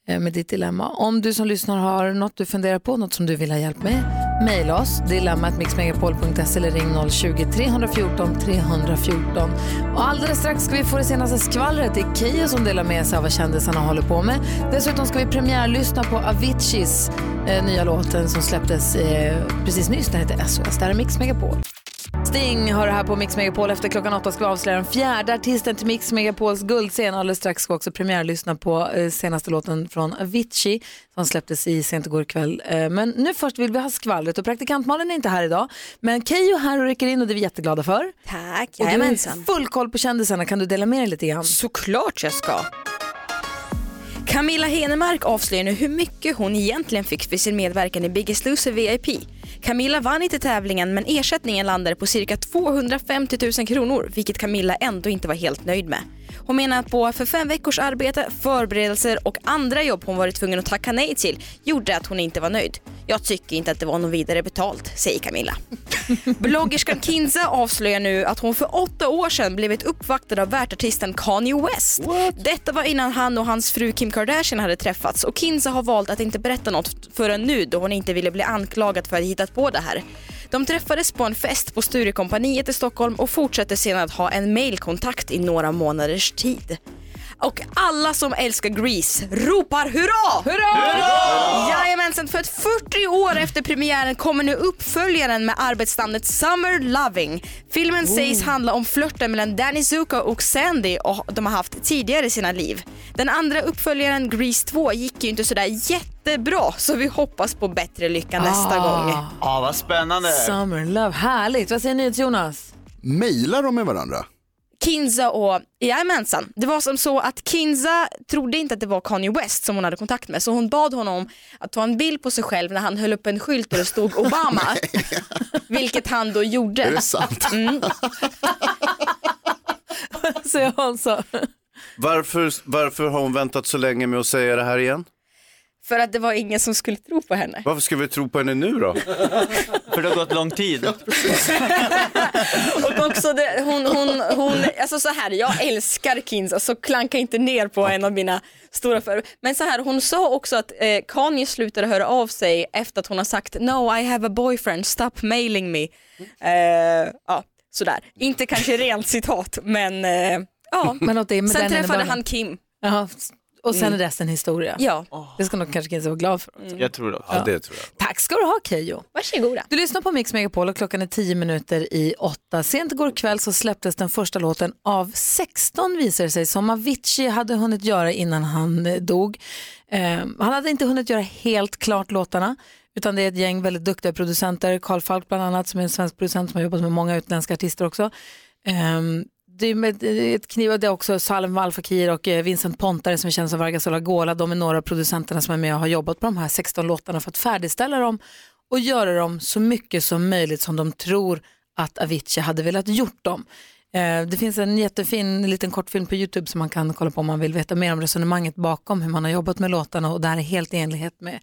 Eh, med ditt dilemma. Om du som lyssnar har något du funderar på, något som du vill ha hjälp med, mejla oss dilemmatmixmegapol.se eller ring 020-314 314. Och alldeles strax ska vi få det senaste skvallret. Det är Keyyo som delar med sig av vad kändisarna håller på med. Dessutom ska vi premiärlyssna på Aviciis eh, nya låten som släpptes eh, precis nyss. Den heter SOS. Det här är Mix Megapol. Sting har det här på Mix Megapol. Efter klockan åtta ska vi avslöja den fjärde artisten till Mix Megapols guldscen. Alldeles strax ska vi också premiärlyssna på eh, senaste låten från Avicii som släpptes i sent igår kväll. Eh, men nu först vill vi ha skvallret och praktikant Malin är inte här idag. Men Keyyo är här och rycker in och det är vi jätteglada för. Tack, Och du har full koll på kändisarna. Kan du dela med dig lite grann? Såklart jag ska. Camilla Henemark avslöjar nu hur mycket hon egentligen fick för sin medverkan i Biggest Loser VIP. Camilla vann inte tävlingen men ersättningen landade på cirka 250 000 kronor vilket Camilla ändå inte var helt nöjd med. Hon menar att på för fem veckors arbete, förberedelser och andra jobb hon varit tvungen att tacka nej till gjorde att hon inte var nöjd. Jag tycker inte att det var något vidare betalt, säger Camilla. Bloggerskan Kinza avslöjar nu att hon för åtta år sedan blivit uppvaktad av världartisten Kanye West. Detta var innan han och hans fru Kim Kardashian hade träffats och Kinza har valt att inte berätta något förrän nu då hon inte ville bli anklagad för att ha hittat på det här. De träffades på en fest på Sturecompagniet i Stockholm och fortsatte sedan att ha en mailkontakt i några månaders tid. Och alla som älskar Grease ropar hurra! Hurra! Jajamensan, för att 40 år efter premiären kommer nu uppföljaren med arbetsnamnet Summer Loving. Filmen sägs handla om flörten mellan Danny Zuko och Sandy och de har haft tidigare i sina liv. Den andra uppföljaren Grease 2 gick ju inte sådär jättebra så vi hoppas på bättre lycka nästa Ah. gång. Ja, vad spännande. Summer Love, härligt. Vad säger ni Jonas? Mailar de med varandra? Kinza och, jajamensan. Det var som så att Kinza trodde inte att det var Kanye West som hon hade kontakt med så hon bad honom att ta en bild på sig själv när han höll upp en skylt där det stod Obama. Vilket han då gjorde. Är det sant? Mm. Säger Hansa. Varför, varför har hon väntat så länge med att säga det här igen? För att det var ingen som skulle tro på henne. Varför ska vi tro på henne nu då? För det har gått lång tid. Och också det, hon, hon, hon, alltså så här, jag älskar Kinza så klanka inte ner på en av mina stora för. Men så här, hon sa också att eh, Kanye slutade höra av sig efter att hon har sagt no I have a boyfriend, stop mailing me. Eh, ja, sådär. Inte kanske rent citat men eh, ja. Men åt det, med Sen den träffade han Kim. Jaha, och sen Mm. är resten historia. Ja. Det ska nog kanske Kinsa vara glad för. Jag tror det. Ja, det tror jag. Tack ska du ha Keyyo. Varsågoda. Du lyssnar på Mix Megapol och klockan är 10 minuter i åtta. Sent igår kväll så släpptes den första låten av 16 visar det sig som Avicii hade hunnit göra innan han eh, dog. Eh, han hade inte hunnit göra helt klart låtarna utan det är ett gäng väldigt duktiga producenter, Carl Falk bland annat som är en svensk producent som har jobbat med många utländska artister också. Ehm, det är med ett kniv, det är också Salem Al Fakir och eh, Vincent Pontare som känns som Vargas Olagola. De är några av producenterna som är med och har jobbat på de här 16 låtarna för att färdigställa dem och göra dem så mycket som möjligt som de tror att Avicii hade velat gjort dem. Eh, det finns en jättefin liten kortfilm på Youtube som man kan kolla på om man vill veta mer om resonemanget bakom hur man har jobbat med låtarna och det här är helt i enlighet med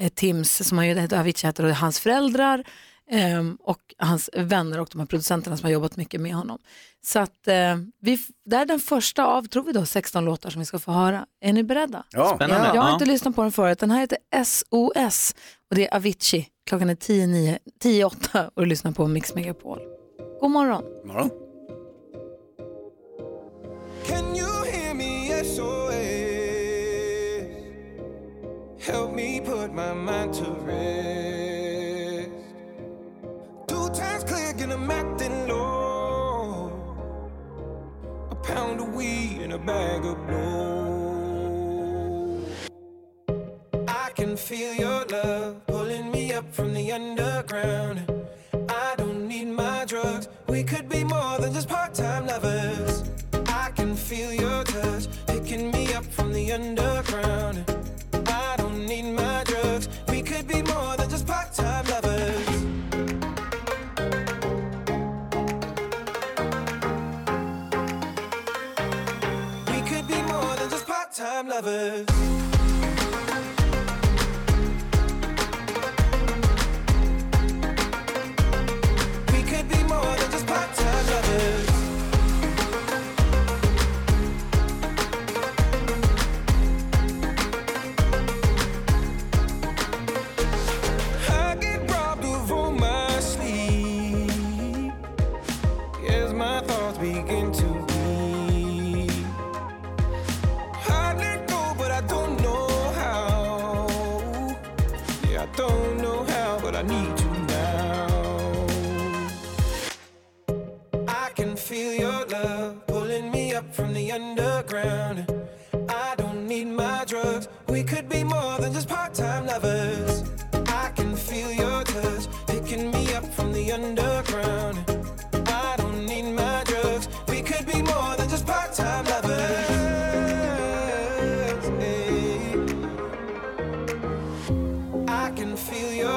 eh, Tims, som han ju heter Avicii heter, och hans föräldrar ehm, och hans vänner och de här producenterna som har jobbat mycket med honom. Så att eh, vi, det är den första av, tror vi då, 16 låtar som vi ska få höra. Är ni beredda? Ja. Spännande. Jag har Ja. inte lyssnat på den förut. Den här heter SOS och det är Avicii. Klockan är 10.08 10, 8 och du lyssnar på Mix Megapol. God morgon. morgon. Can you hear me? SOS. Help me put my mind to rest. And I'm acting low. A pound of weed and a bag of blow. I can feel your love pulling me up from the underground. I don't need my drugs. We could be more than just part-time lovers. Lovers.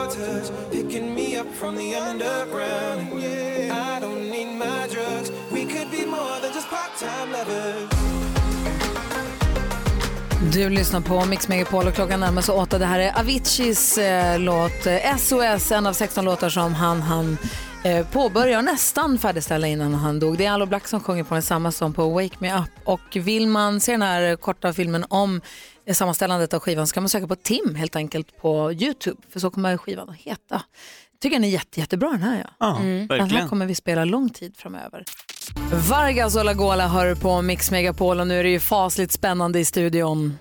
Touch picking me up from the underground. I don't need my drugs. We could be more than just part-time lovers. Du lyssnar på Mix Megapol och klockan närmar sig åtta. Det här är Aviciis eh, låt eh, SOS, en av 16 låtar som han, han eh, påbörjar nästan färdigställa innan han dog. Det är Allo Black som sjunger på den, samma som på Wake Me Up. Och vill man se den här korta filmen om sammanställandet av skivan så kan man söka på Tim helt enkelt på Youtube, för så kommer skivan att heta. Jag tycker den är jätte, jättebra den här. Ja. Ja, Den här kommer vi spela lång tid framöver. Vargas och Lagola hör på Mix Megapol och nu är det ju fasligt spännande i studion.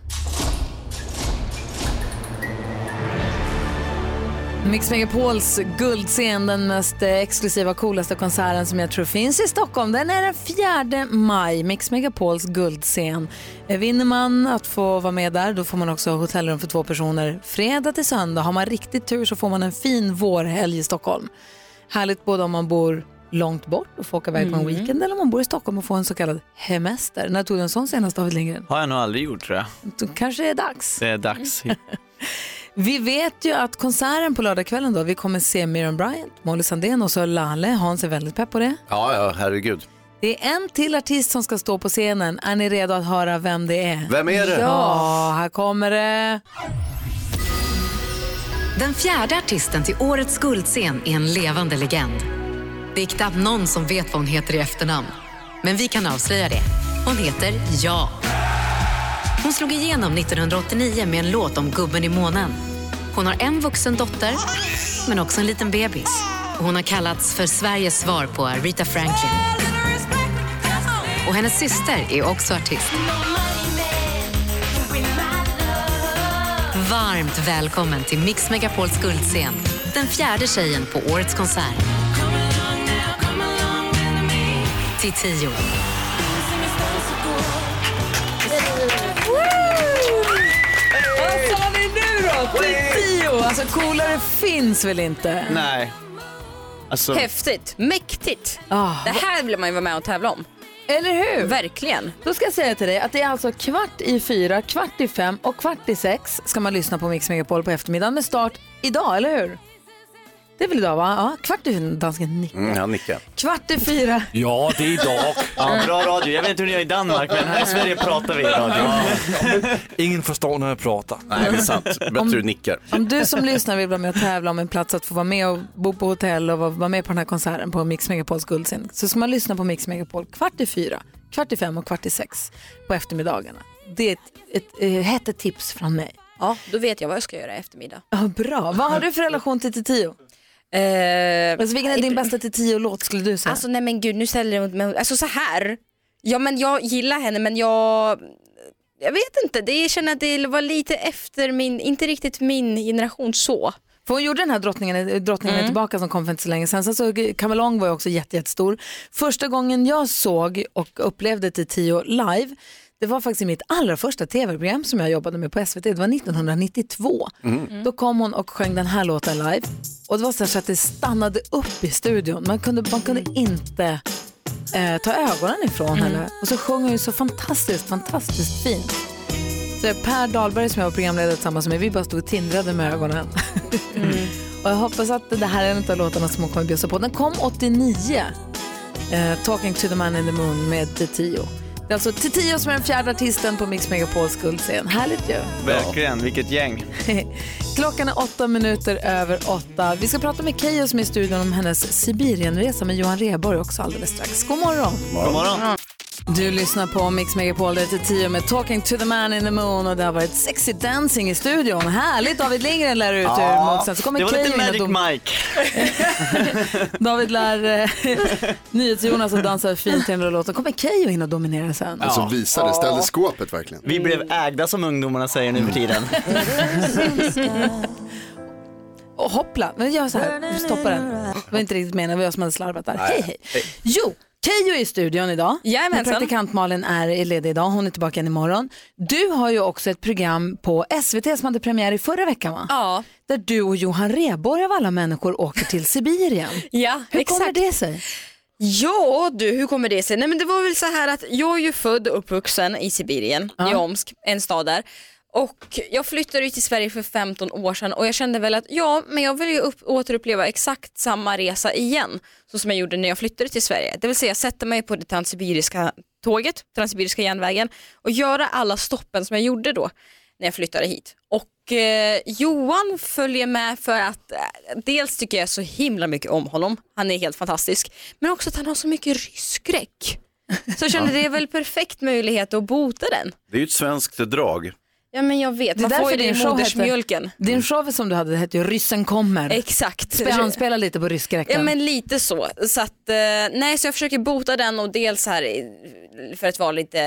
Mix Megapols guldscen, den mest exklusiva, coolaste konserten som jag tror finns i Stockholm. Den är den 4 maj, Mix Megapols guldscen. Vinner man att få vara med där, då får man också hotellrum för två personer fredag till söndag. Har man riktigt tur så får man en fin vårhelg i Stockholm. Härligt både om man bor långt bort och får åka iväg på en Mm. weekend eller om man bor i Stockholm och får en så kallad hemester. När tog du en sån senast David Lindgren? Har jag nog aldrig gjort tror jag. Då kanske det är dags. Det är dags. Vi vet ju att konserten på lördagskvällen då, vi kommer se Miriam Bryant, Molly Sandén och så Lale. Hans är väldigt pepp på det. Ja, ja, herregud. Det är en till artist som ska stå på scenen. Är ni redo att höra vem det är? Vem är det? Ja, här kommer det. Den fjärde artisten till årets guldscen är en levande legend. Det är knappt någon som vet vad hon heter i efternamn. Men vi kan avslöja det. Hon heter Ja. Hon slog igenom 1989 med en låt om gubben i månen. Hon har en vuxen dotter, men också en liten bebis. Hon har kallats för Sveriges svar på Rita Franklin. Och hennes syster är också artist. Varmt välkommen till Mix Megapols guldscen. Den fjärde tjejen på årets konsert. Till tio. Vad sa vi nu då? Tio! Alltså coolare finns väl inte? Nej. Alltså, Häftigt, mäktigt. Ah. Det här vill man ju vara med och tävla om. Eller hur? Verkligen. Då ska jag säga till dig att det är alltså kvart i fyra, kvart i fem och kvart i sex ska man lyssna på Mix Megapol på eftermiddagen med start idag, eller hur? Det är väl idag va? Ja, kvart i dansken nickar. Mm, han nickar. Kvart i fyra. Ja, det är idag. ja, bra radio. Jag vet inte hur ni gör i Danmark, men här i Sverige pratar vi i radio. Ingen förstår när jag pratar. Nej, det är sant. Bättre Om- du nickar. Om du som lyssnar vill vara med och tävla om en plats att få vara med och bo på hotell och vara- vara med på den här konserten på Mix Megapols guldscen så ska man lyssna på Mix Megapol kvart i fyra, kvart i fem och kvart i sex på eftermiddagarna. Det är ett, ett, ett hett tips från mig. Ja, då vet jag vad jag ska göra i eftermiddag. Ja, bra. Vad har du för relation till Tio? Eh, alltså, vilken är din bästa Tio-låt skulle du säga? Alltså nej men gud, nu ställer du mig Alltså så här. Ja men jag gillar henne men jag jag vet inte, det, jag känner att det var lite efter min, inte riktigt min generation så. För hon gjorde den här drottningen, drottningen Mm. tillbaka som kom för inte så länge sedan. Sen så Kamelong var ju också jätte, jättestor. Första gången jag såg och upplevde Tio live, det var faktiskt i mitt allra första tv-program som jag jobbade med på SVT. Det var 1992. Mm. Då kom hon och sjöng den här låten live. Och det var så, så att det stannade upp i studion. Man kunde, man kunde inte eh, ta ögonen ifrån Mm. henne. Och så sjöng hon ju så fantastiskt, fantastiskt fint. Så Per Dahlberg som jag var programledare tillsammans med, vi bara stod och tindrade med ögonen. och jag hoppas att det här är en av låtarna som hon kommer bjussa på. Den kom 89, eh, Talking to the man in the moon med Tio. Det är alltså Tio som är den fjärde artisten på Mix Megapols guldscen. Härligt ju. Verkligen, vilket gäng. Klockan är åtta minuter över åtta. Vi ska prata med Keyyo som är i studion om hennes Sibirienresa med Johan Rheborg också alldeles strax. God morgon. God morgon. Du lyssnar på Mix Megapol, det är tio med Talking to the man in the moon och det har varit sexy dancing i studion. Härligt, David Lindgren lär ut ur. Så kommer det var Keyyo lite Magic dom- Mike. David lär eh, NyhetsJonas att dansa fint till den låten. kommer Keyyo in och dominera sen. Alltså visa det, ställde skåpet verkligen. Vi blev ägda som ungdomarna säger nu för tiden. Och hoppla, men gör så här, du stoppar den. Det var inte riktigt meningen, det var jag som hade slarvat där. Hej hej. Jo, Keyyo är i studion idag. Jajamensan. Men Praktikant Malin är ledig idag, hon är tillbaka igen imorgon. Du har ju också ett program på SVT som hade premiär i förra veckan va? Ja. Där du och Johan Rheborg av alla människor åker till Sibirien. Ja, Hur exakt. kommer det sig? Ja du, hur kommer det sig? Nej men det var väl så här att jag är ju född och uppvuxen i Sibirien, i Omsk, en stad där. Och jag flyttade ju till Sverige för 15 år sedan och jag kände väl att ja, men jag vill ju upp, återuppleva exakt samma resa igen. Så som jag gjorde när jag flyttade till Sverige. Det vill säga sätta mig på det transsibiriska tåget, transsibiriska järnvägen och göra alla stoppen som jag gjorde då när jag flyttade hit. Och eh, Johan följer med för att eh, dels tycker jag så himla mycket om honom, han är helt fantastisk, men också att han har så mycket rysskräck. Så jag kände det är väl perfekt möjlighet att bota den. Det är ju ett svenskt drag. Ja men jag vet, Det är man får därför ju din show modersmjölken. hette, din show som du hade hette ju Ryssen kommer. Exakt. Han spelar lite på ryskräkten. Ja men lite så. så att, eh, nej, så jag försöker bota den och dels här eh, för att vara lite,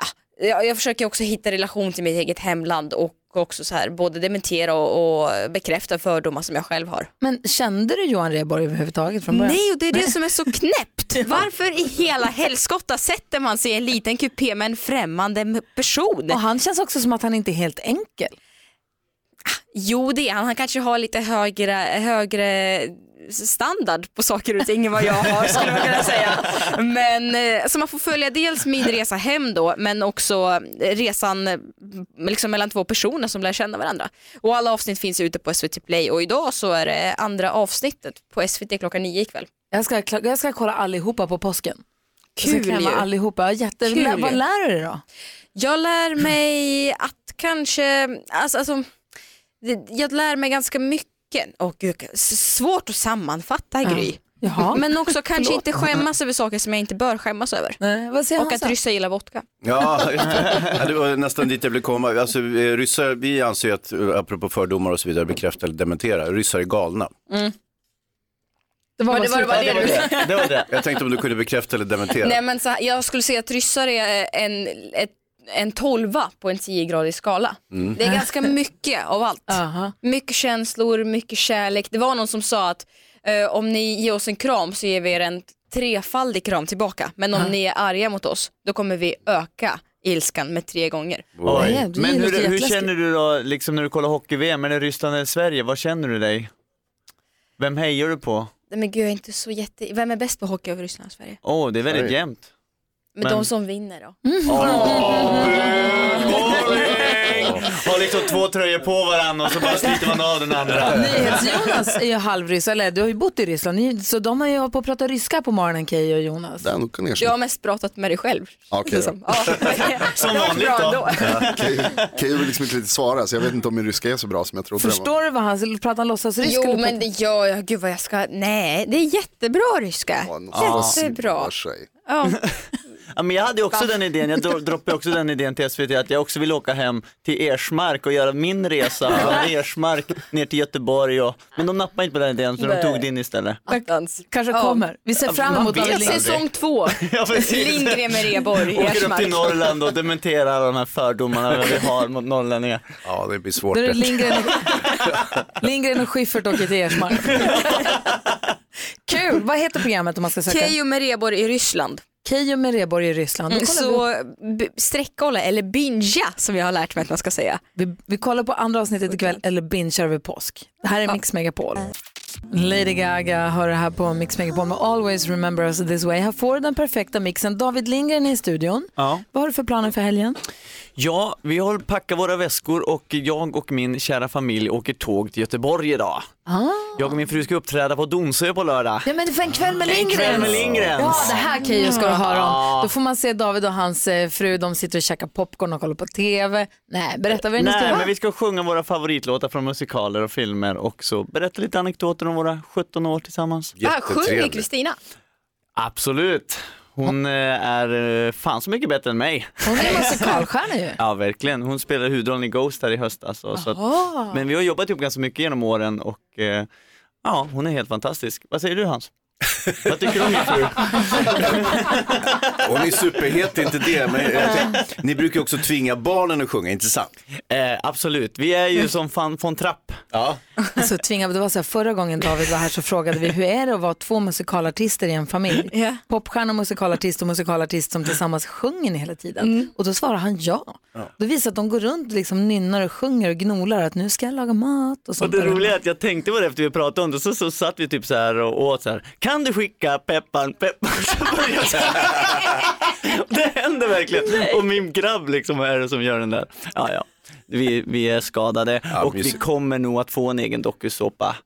ja, jag, jag försöker också hitta relation till mitt eget hemland och också så här både dementera och, och bekräfta fördomar som jag själv har. Men kände du Johan Rheborg överhuvudtaget från början? Nej och det är det som är så knäppt. Varför i hela helskotta sätter man sig i en liten kupé med en främmande person? Och han känns också som att han inte är helt enkel. Jo det är han, han kanske har lite högre, högre standard på saker och ting än vad jag har skulle man kunna säga. Men eh, så man får följa dels min resa hem då men också resan eh, liksom mellan två personer som lär känna varandra. Och alla avsnitt finns ute på SVT Play och idag så är det andra avsnittet på SVT klockan nio ikväll. Jag ska, jag ska kolla allihopa på påsken. Kul ju. allihopa. Jätte, Kul vad lär du dig då? Jag lär mig att kanske, alltså, alltså jag lär mig ganska mycket. Åh gud, svårt att sammanfatta Gry. Jaha. Men också kanske Förlåt. inte skämmas över saker som jag inte bör skämmas över. Nej, vad säger Och att ryssar gillar vodka. Ja, det. var nästan dit jag ville komma. Alltså, eh, ryssar, vi anser att, eh, apropå fördomar och så vidare, bekräfta eller dementera, ryssar är galna. Mm. Det var, det- var det bara det du sa? Det var det. Jag tänkte om du kunde bekräfta eller dementera. Nej men så här, jag skulle säga att ryssar är en, ett, en tolva på en 10-gradig skala. Mm. Det är ganska mycket av allt. Aha. Mycket känslor, mycket kärlek. Det var någon som sa att om ni ger oss en kram så ger vi er en trefaldig kram tillbaka. Men om ni är arga mot oss då kommer vi öka ilskan med tre gånger. Oj. Men hur, hur känner du då, liksom när du kollar hockey-VM, är det Ryssland eller Sverige? Vad känner du dig? Vem hejar du på? Nej, Men gud jag är inte så jätte... Vem är bäst på hockey över Ryssland och Sverige? Åh, det är väldigt jämnt. Men, Men- de som vinner då? Har liksom två tröjor på varandra och så bara sliter man av den andra. NyhetsJonas är ju halvryss, eller du har ju bott i Ryssland, Ni- så de har ju hållit på att prata ryska på morgonen, Keyyo och Jonas. Den kan Jag har mest pratat med dig själv. Okej liksom. ja, Som vanligt då. Keyyo vill liksom inte riktigt svara så jag vet inte om min ryska är så bra som jag trodde. Förstår du vad han pratar han låtsasryska? Jo men det gör jag, gud vad jag ska, nej det är jättebra ryska. Ja, Jättebra. Ja. Ja, men jag hade också den idén, jag dro- droppade också den idén till SVT att jag också vill åka hem till Ersmark och göra min resa från Ersmark ner till Göteborg. Och, men de nappade inte på den idén så de tog din istället. Attans. Kanske Ja. kommer. Vi ser fram emot. Lindgren. Säsong två, Ja. Lindgren med Reborg i Åker upp till Norrland och dementerar alla de här fördomarna vi har mot norrlänningar. Ja, det blir svårt. Då är det. Lindgren och, Lindgren och Schyffert åker till Ersmark. Kul! Vad heter programmet om man ska söka? Keyyo med Reborg i Ryssland. Keyyo med Rheborg i Ryssland. Vi, Så b- sträckkolla eller bingea som jag har lärt mig att man ska säga. vi, vi kollar på andra avsnittet ikväll eller bingear vi påsk. Det här är Mix Megapol. Lady Gaga hör det här på Mix Megapol med Always Remember Us This Way. Här får du den perfekta mixen. David Lindgren är i studion. Ja. Vad har du för planer för helgen? Ja, vi har packat våra väskor och jag och min kära familj åker tåg till Göteborg idag. Ah. Jag och min fru ska uppträda på Donsö på lördag. Ja men för en kväll med En Lindgren. kväll med Lindgrens. Ja det här Keyyo ska du höra om. Då får man se David och hans eh, fru, de sitter och käkar popcorn och kollar på TV. Nej, berätta vad ni ska Nej, men vi ska sjunga våra favoritlåtar från musikaler och filmer och så berätta lite anekdoter om våra 17 år tillsammans. Ah, sjunger Kristina? Absolut. Hon eh, är eh, fan så mycket bättre än mig. Hon är musikalstjärna ju. Ja, verkligen. Hon spelade huvudrollen i Ghost här i höstas. och Så att, Jaha. men vi har jobbat ihop ganska mycket genom åren och eh, ja, hon är helt fantastisk. Vad säger du Hans? Vad tycker du om min fru? Hon är superhet, inte det. Men tänkte, ni brukar också tvinga barnen att sjunga, inte sant? Eh, absolut, vi är ju som fan von Trapp. Ja. Alltså, tvinga, det var så här, förra gången David var här så frågade vi hur är det att vara två musikalartister i en familj? Ja. Popstjärna, musikalartist och musikalartist som tillsammans sjunger ni hela tiden. Mm. Och då svarar han ja. Då visar att de går runt och liksom nynnar och sjunger och gnolar att nu ska jag laga mat och Och sånt. det där. roliga är att jag tänkte på det efter vi pratade om det, så, så satt vi typ så här och åt så här. Kan du skicka pepparn, pepparn? Så jag. Det händer verkligen. Och min grabb liksom är det som gör den där. Ja, ja. Vi, vi är skadade och vi kommer nog att få en egen dokusåpa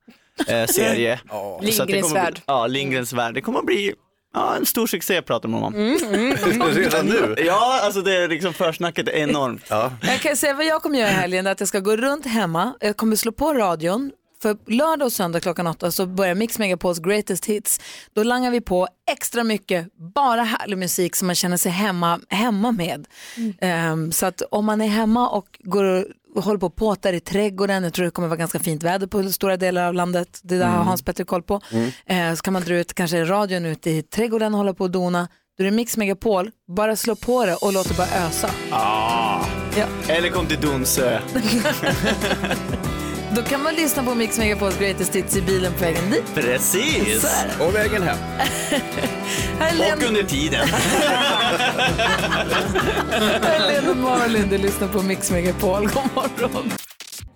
eh, serie. Det Lindgrens bli- värld. Ja, Lindgrens värld. Det kommer att bli ja, en stor succé pratar man om. Redan nu? Ja, alltså det är liksom försnacket är enormt. Ja. Jag kan säga vad jag kommer göra i helgen, att jag ska gå runt hemma, jag kommer slå på radion, För lördag och söndag klockan åtta så börjar Mix Megapols Greatest Hits. Då langar vi på extra mycket, bara härlig musik som man känner sig hemma, hemma med. Ehm, så att om man är hemma och går och håller på och påtar i trädgården, jag tror det kommer vara ganska fint väder på stora delar av landet, det där har Mm. Hans Petter koll på. Mm. Eh, så kan man dra ut kanske radion ut i trädgården och hålla på och dona. Då är det Mix Megapol, bara slå på det och låt det bara ösa. Ah. Ja. Eller kom till Donsö. Då kan man lyssna på Mix Megapols Greatest Hits i bilen på vägen dit. Precis. Och vägen hem. Och under tiden. är Lena Marlin, du lyssnar på Mix Megapol. God morgon.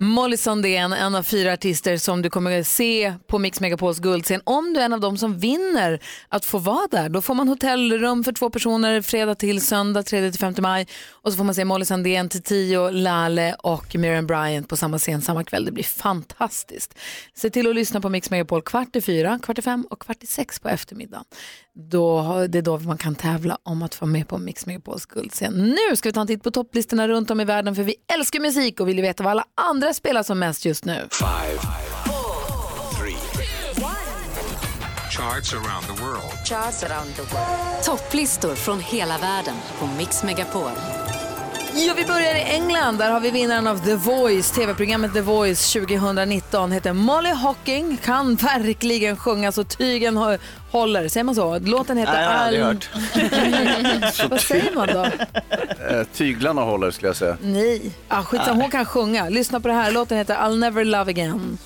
Molly Sandén, en av fyra artister som du kommer att se på Mix Megapols guldscen. Om du är en av dem som vinner att få vara där, då får man hotellrum för två personer fredag till söndag 3-5 maj. Och så får man se Molly Sandén, Tio, Lale och Miriam Bryant på samma scen samma kväll. Det blir fantastiskt. Se till att lyssna på Mix Megapol kvart i fyra, kvart i fem och kvart i sex på eftermiddagen. Då, det är då man kan tävla om att få med på Mix Megapols guldscen. Nu ska vi ta en titt på topplistorna runt om i världen för vi älskar musik och vill veta vad alla andra spelar som mest just nu. Five, three, charts around the world. Charts around the world. Topplistor från hela världen på Mix Megapol. Ja, vi börjar i England. Där har vi vinnaren av The Voice, tv-programmet The Voice 2019. Heter Molly Hocking, kan verkligen sjunga så tygen hå- håller. Säger man så? Låten heter Nej, jag har aldrig hört. Vad säger man då? Eh, Tyglarna håller skulle jag säga. Nej, ah, skitsamma, hon kan sjunga. Lyssna på det här. Låten heter I'll never love again.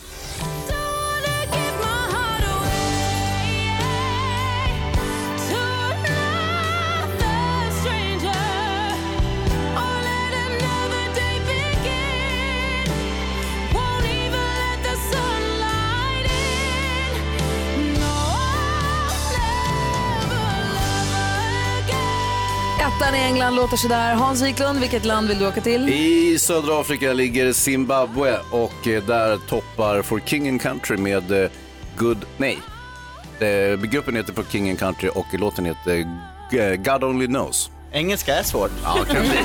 Ettan i England låter sådär. Hans Wiklund, vilket land vill du åka till? I södra Afrika ligger Zimbabwe och eh, där toppar For King and Country med eh, Good... Nej. Eh, Gruppen heter For King and Country och låten heter God Only Knows. Engelska är svårt. Ja, kan bli.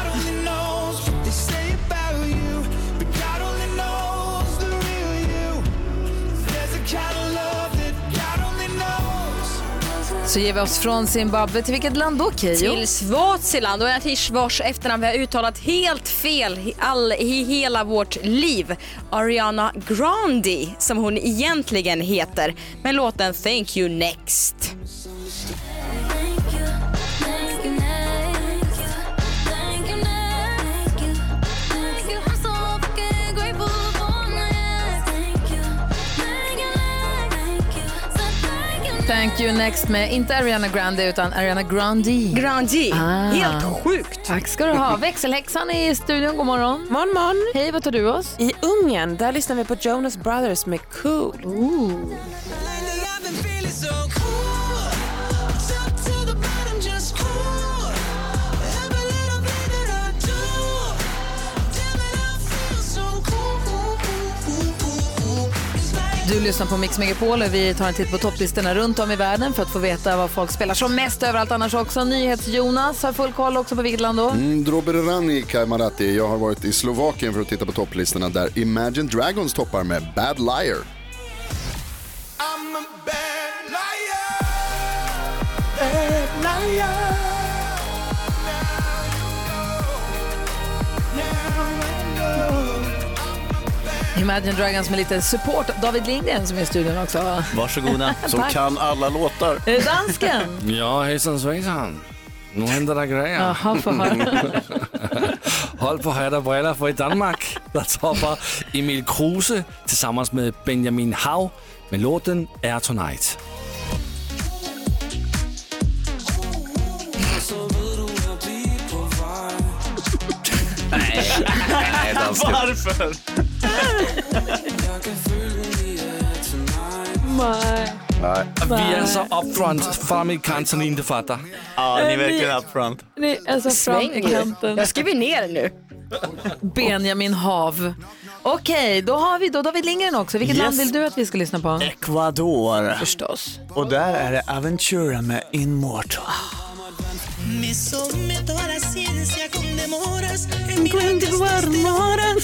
Så ger vi oss från Zimbabwe till vilket land då, Keyyo? Till Swaziland och en artist vars efternamn vi har uttalat helt fel i all, i hela vårt liv. Ariana Grande som hon egentligen heter. med låten Thank You Next. Thank you next med, inte Ariana Grande utan Ariana Grande. Grande, helt sjukt. Tack ska du ha. Växelhäxan är i studion, god morgon. Morgon, morgon. Hej, vad tar du oss? I Ungern, där lyssnar vi på Jonas Brothers med Cool. Ooh. Du lyssnar på Mix Megapol och vi tar en titt på topplistorna runt om i världen för att få veta vad folk spelar som mest överallt annars också. NyhetsJonas har full koll också på vilket land då? Mm, Droberani Kaimarati. Jag har varit i Slovakien för att titta på topplistorna där Imagine Dragons toppar med Bad Liar. Imagine Dragons med lite support. David Lindgren som är i studion också. Varsågoda. Som kan alla låtar. Är det dansken? Ja, hejsan svejsan. Nu händer det grejer. Jaha, få höra. Håll på hat och briller, för i Danmark där toppar Emil Kruse tillsammans med Benjamin Hav med låten Air Tonight. Nej. Varför? Nej. Nej. Vi är så upfront för amerikanerna inte fattar. Ja, ni är verkligen upfront. Ni är så fram i kanten. Jag skriver ner nu. Benjamin Hav. Okej, då har vi då David Lindgren också. Vilket Yes. land vill du att vi ska lyssna på? Ecuador. Förstås. Och där är det Aventura med Immortal. Me someto a la Queen till god morgon.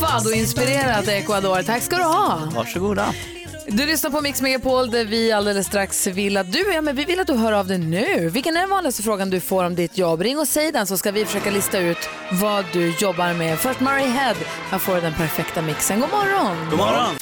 Fado-inspirerat Ecuador. Tack ska du ha. Varsågoda. Du lyssnar på Mix Megapol där vi alldeles strax vill att du, ja, men vi vill att du hör av dig nu. Vilken är den vanligaste frågan du får om ditt jobb? Ring och säg den så ska vi försöka lista ut vad du jobbar med. Först Murray Head. Här får du den perfekta mixen. God morgon! God morgon.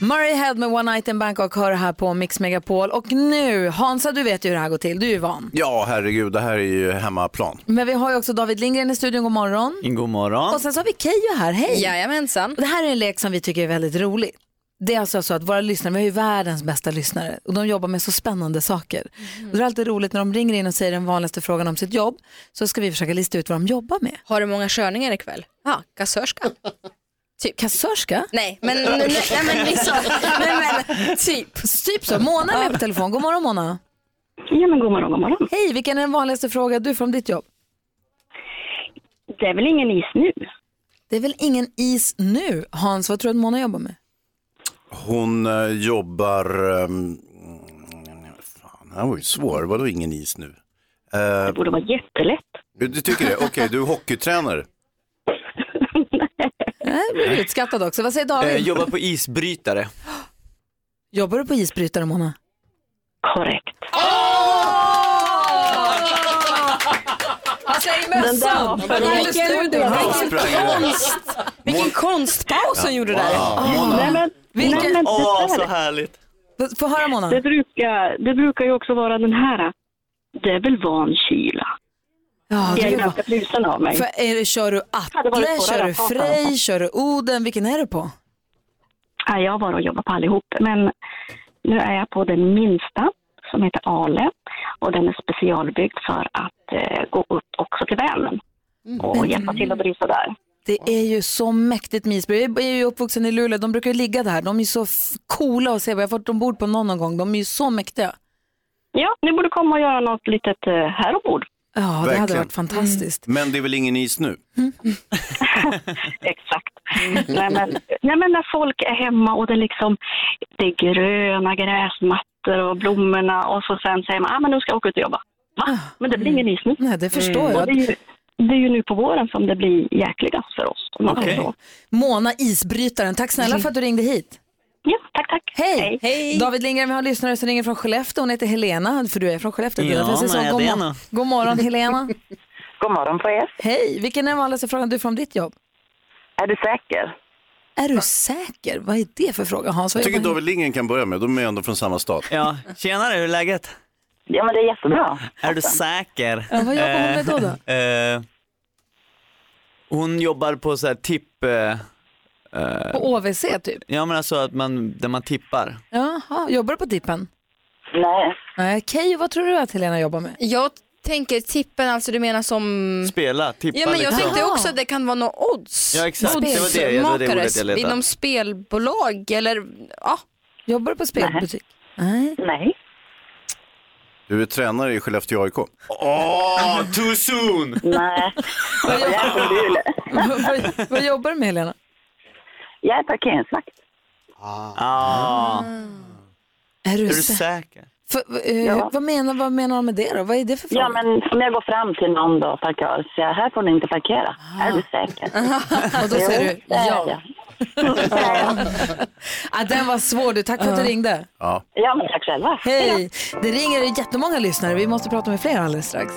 Murray Head med One Night in Bangkok hör här på Mix Megapol. Och nu, Hansa du vet ju hur det här går till. Du är ju van. Ja, herregud, det här är ju hemmaplan. Men vi har ju också David Lindgren i studion. God morgon. God morgon. Och sen så har vi Keyyo här. Hej! Jajamensan. Och det här är en lek som vi tycker är väldigt rolig. Det är alltså så att våra lyssnare, vi har ju världens bästa lyssnare och de jobbar med så spännande saker. Och det är alltid roligt när de ringer in och säger den vanligaste frågan om sitt jobb så ska vi försöka lista ut vad de jobbar med. Har du många körningar ikväll? Ja, kassörska. Typ. Kassörska? Nej, men, nej, nej, men liksom, nej, men typ. Typ så. Mona är med på telefon. God morgon Mona. Ja men god morgon, god morgon. Hej, vilken är den vanligaste frågan du får om ditt jobb? Det är väl ingen is nu? Det är väl ingen is nu? Hans, vad tror du att Mona jobbar med? Hon eh, jobbar... Um, fan, det här var ju svår. Vadå ingen is nu? det borde vara jättelätt. Du, du tycker det? Okej, du är hockeytränare. Nej, blir utskattad också. Vad säger David? Eh, jobbar på isbrytare. Jobbar du på isbrytare Mona? Korrekt. Han säger mössan. Vilken, konst. Konstpaus hon gjorde där. Nej, men, Vilken- nej, men det Åh, så härligt. Få höra Mona. Det brukar, det brukar ju också vara den här. Det är väl van kyla. Ja, jag är ganska frusen av mig. För är det, kör du varit Atle, kör du. Frej, kör du Oden? Vilken är du på? Ja, jag har bara jobbat på allihop, men nu är jag på den minsta som heter Ale och den är specialbyggd för att eh, gå upp också till Vänern och hjälpa till att bryta där. Det är ju så mäktigt med isbrytare. Jag är ju uppvuxen i Luleå, de brukar ju ligga där. De är ju så coola att se. Jag har varit ombord på någon, någon gång. De är ju så mäktiga. Ja, ni borde komma och göra något litet eh, här ombord. Ja, det hade Verkligen. varit fantastiskt. Men det är väl ingen is nu? Exakt. nej, men, nej, men när folk är hemma och det, liksom, det är gröna gräsmattor och blommorna och så sen säger man att ah, men nu ska jag åka ut och jobba. Va? Men det blir ingen is nu. Nej, det förstår Och jag. det, är ju, det är ju nu på våren som det blir jäkligast för oss. så. Mona Isbrytaren, tack snälla för att du ringde hit. Ja, tack, tack. Hej. David Lindgren, vi har en lyssnare som ringer från Skellefteå. Hon heter Helena, för du är från Skellefteå. Ja, säger jag nej, god, nog. god morgon Helena. God morgon på er. Hej, vilken är den vanligaste frågan du får om ditt jobb? Är du säker? Är du säker? Vad är det för fråga Hans? Jag tycker jobbar David Lindgren kan börja med, de är ändå från samma stad. Ja, tjenare, hur är läget? Ja, men det är jättebra. Är du säker? Ja, vad jobbar hon med då, då? Eh, hon jobbar på så här tipp... eh, eh, På OVC typ? Ja men alltså att man, där man tippar. Jaha, jobbar du på tippen? Nej. Nej, Keyyo, vad tror du att Helena jobbar med? Jag tänker tippen, alltså du menar som... Spela, tippa Ja men jag liksom. tänkte också att det kan vara något odds. Ja, exakt. Det var det- det var det ordet jag letade. Inom spelbolag eller ja. Jobbar du på spelbutik? Nej. Nej. Du är tränare i Skellefteå AIK. Åh, too soon! Nej. vad, vad, vad jobbar du med Helena? Jag är parkeringsvakt. Ah. Är du, Är du sä- säker? För, eh, Ja. vad, menar, vad menar de med det då? Vad är det för fråga? Ja, men om jag går fram till någon då, parkör, så jag, här får ni inte parkera. Är du säker? Och då säger du ja. jag. ah, den var svår du, tack för att du ringde. Ja. Ja, men tack själva. Hej! Det ringer jättemånga lyssnare, vi måste prata med fler alldeles strax.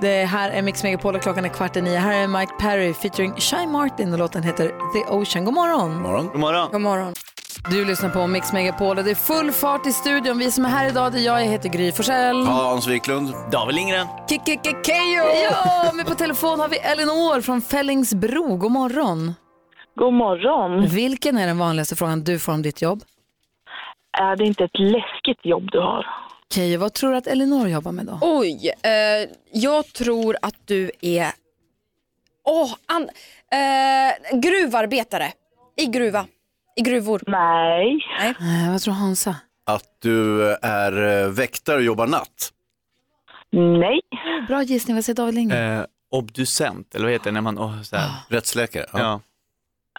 Det här är Mix Megapol och klockan är kvart i nio. Här är Mike Perry featuring Shy Martin och låten heter The Ocean. God morgon! morgon. God morgon. God morgon. Du lyssnar på Mix Megapol och det är full fart i studion. Vi som är här idag, det är jag, jag heter Gry Forssell. Hans Wiklund. David Lindgren. Kikikikejo! Ja, men på telefon har vi Elinor från Fällingsbro. God morgon. God morgon. Vilken är den vanligaste frågan du får om ditt jobb? Är det inte ett läskigt jobb du har? Keyyo, vad tror du att Elinor jobbar med då? Oj, eh, jag tror att du är Åh, an... eh, gruvarbetare i gruva. I gruvor. Nej. Nej. Nej, vad tror Hansa? Att du är eh, väktare och jobbar natt. Nej. Bra gissning, vad säger David Lindgren? Eh, obducent, eller vad heter det när man... Oh, så här. Rättsläkare. Ja. Ja.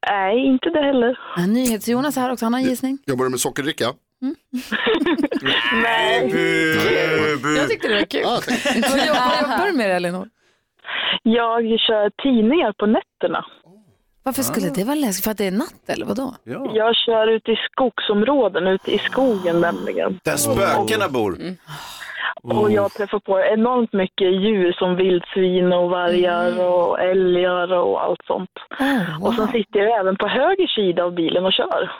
Nej, inte det heller. Ja, NyhetsJonas är här också, han har en gissning. Jobbar du med sockerdricka? Nej. Jag tyckte det var kul. Vad jobbar, du med Elinor? Jag kör tidningar på nätterna. Varför skulle det vara läskigt? För att det är natt eller vadå? Jag kör ute i skogsområden, ute i skogen nämligen. Där spökena bor. Och jag träffar på enormt mycket djur som vildsvin och vargar och älgar och allt sånt. Och sen sitter jag även på höger sida av bilen och kör.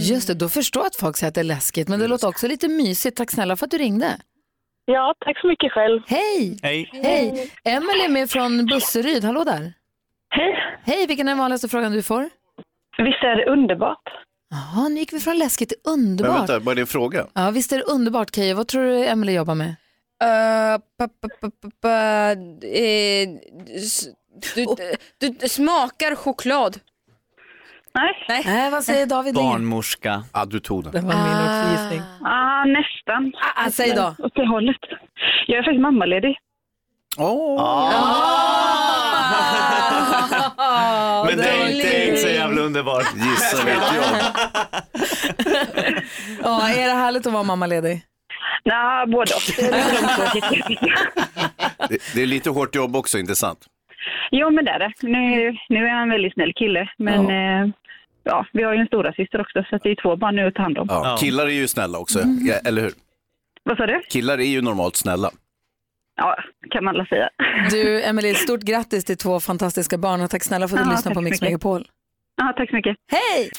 Just det, då förstår jag att folk säger att det är läskigt. Men det låter också lite mysigt. Tack snälla för att du ringde. Ja, tack så mycket själv. Hej! Hej. Hej! Emelie är med från Busseryd. Hallå där. Hej. Hej, vilken är den vanligaste frågan du får? Visst är det underbart? Jaha, nu gick vi från läskigt till Men underbart. vänta, vad är din fråga? Ja, visst är det underbart, Keyyo. Vad tror du Emelie jobbar med? Uh, pa, pa, pa, pa, pa, eh, s- du, du, du smakar choklad. Nej. Nej, vad säger David? Barnmorska. Ja, du tog den. Det var min också gissning. Ah, nästan. Ah, säg då. Åt det hållet. Jag är faktiskt mammaledig. Men det är inte, inte så jävla underbart. Gissa vet jag. Ja, är det härligt att vara mammaledig? Nej, både och. Det är. Det, lite hårt jobb också, inte sant? Jo, men det är det. Nu, nu är han en väldigt snäll kille, men ja. Ja, vi har ju en stora syster också, så det är två barn nu att ta hand om. Ja. Killar är ju snälla också, ja, eller hur? Vad sa du? Killar är ju normalt snälla. Ja, kan man alla säga. Du, Emelie, stort grattis till två fantastiska barn och tack snälla för att du Ja, tack på Mix. Megapol. Ja, tack så mycket. Hej!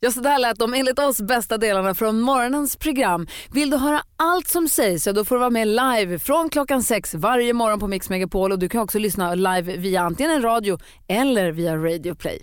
Ja, så där lät de enligt oss bästa delarna från morgonens program. Vill du höra allt som sägs så då får du vara med live från klockan sex varje morgon på Mix Megapol och du kan också lyssna live via antingen en radio eller via Radio Play.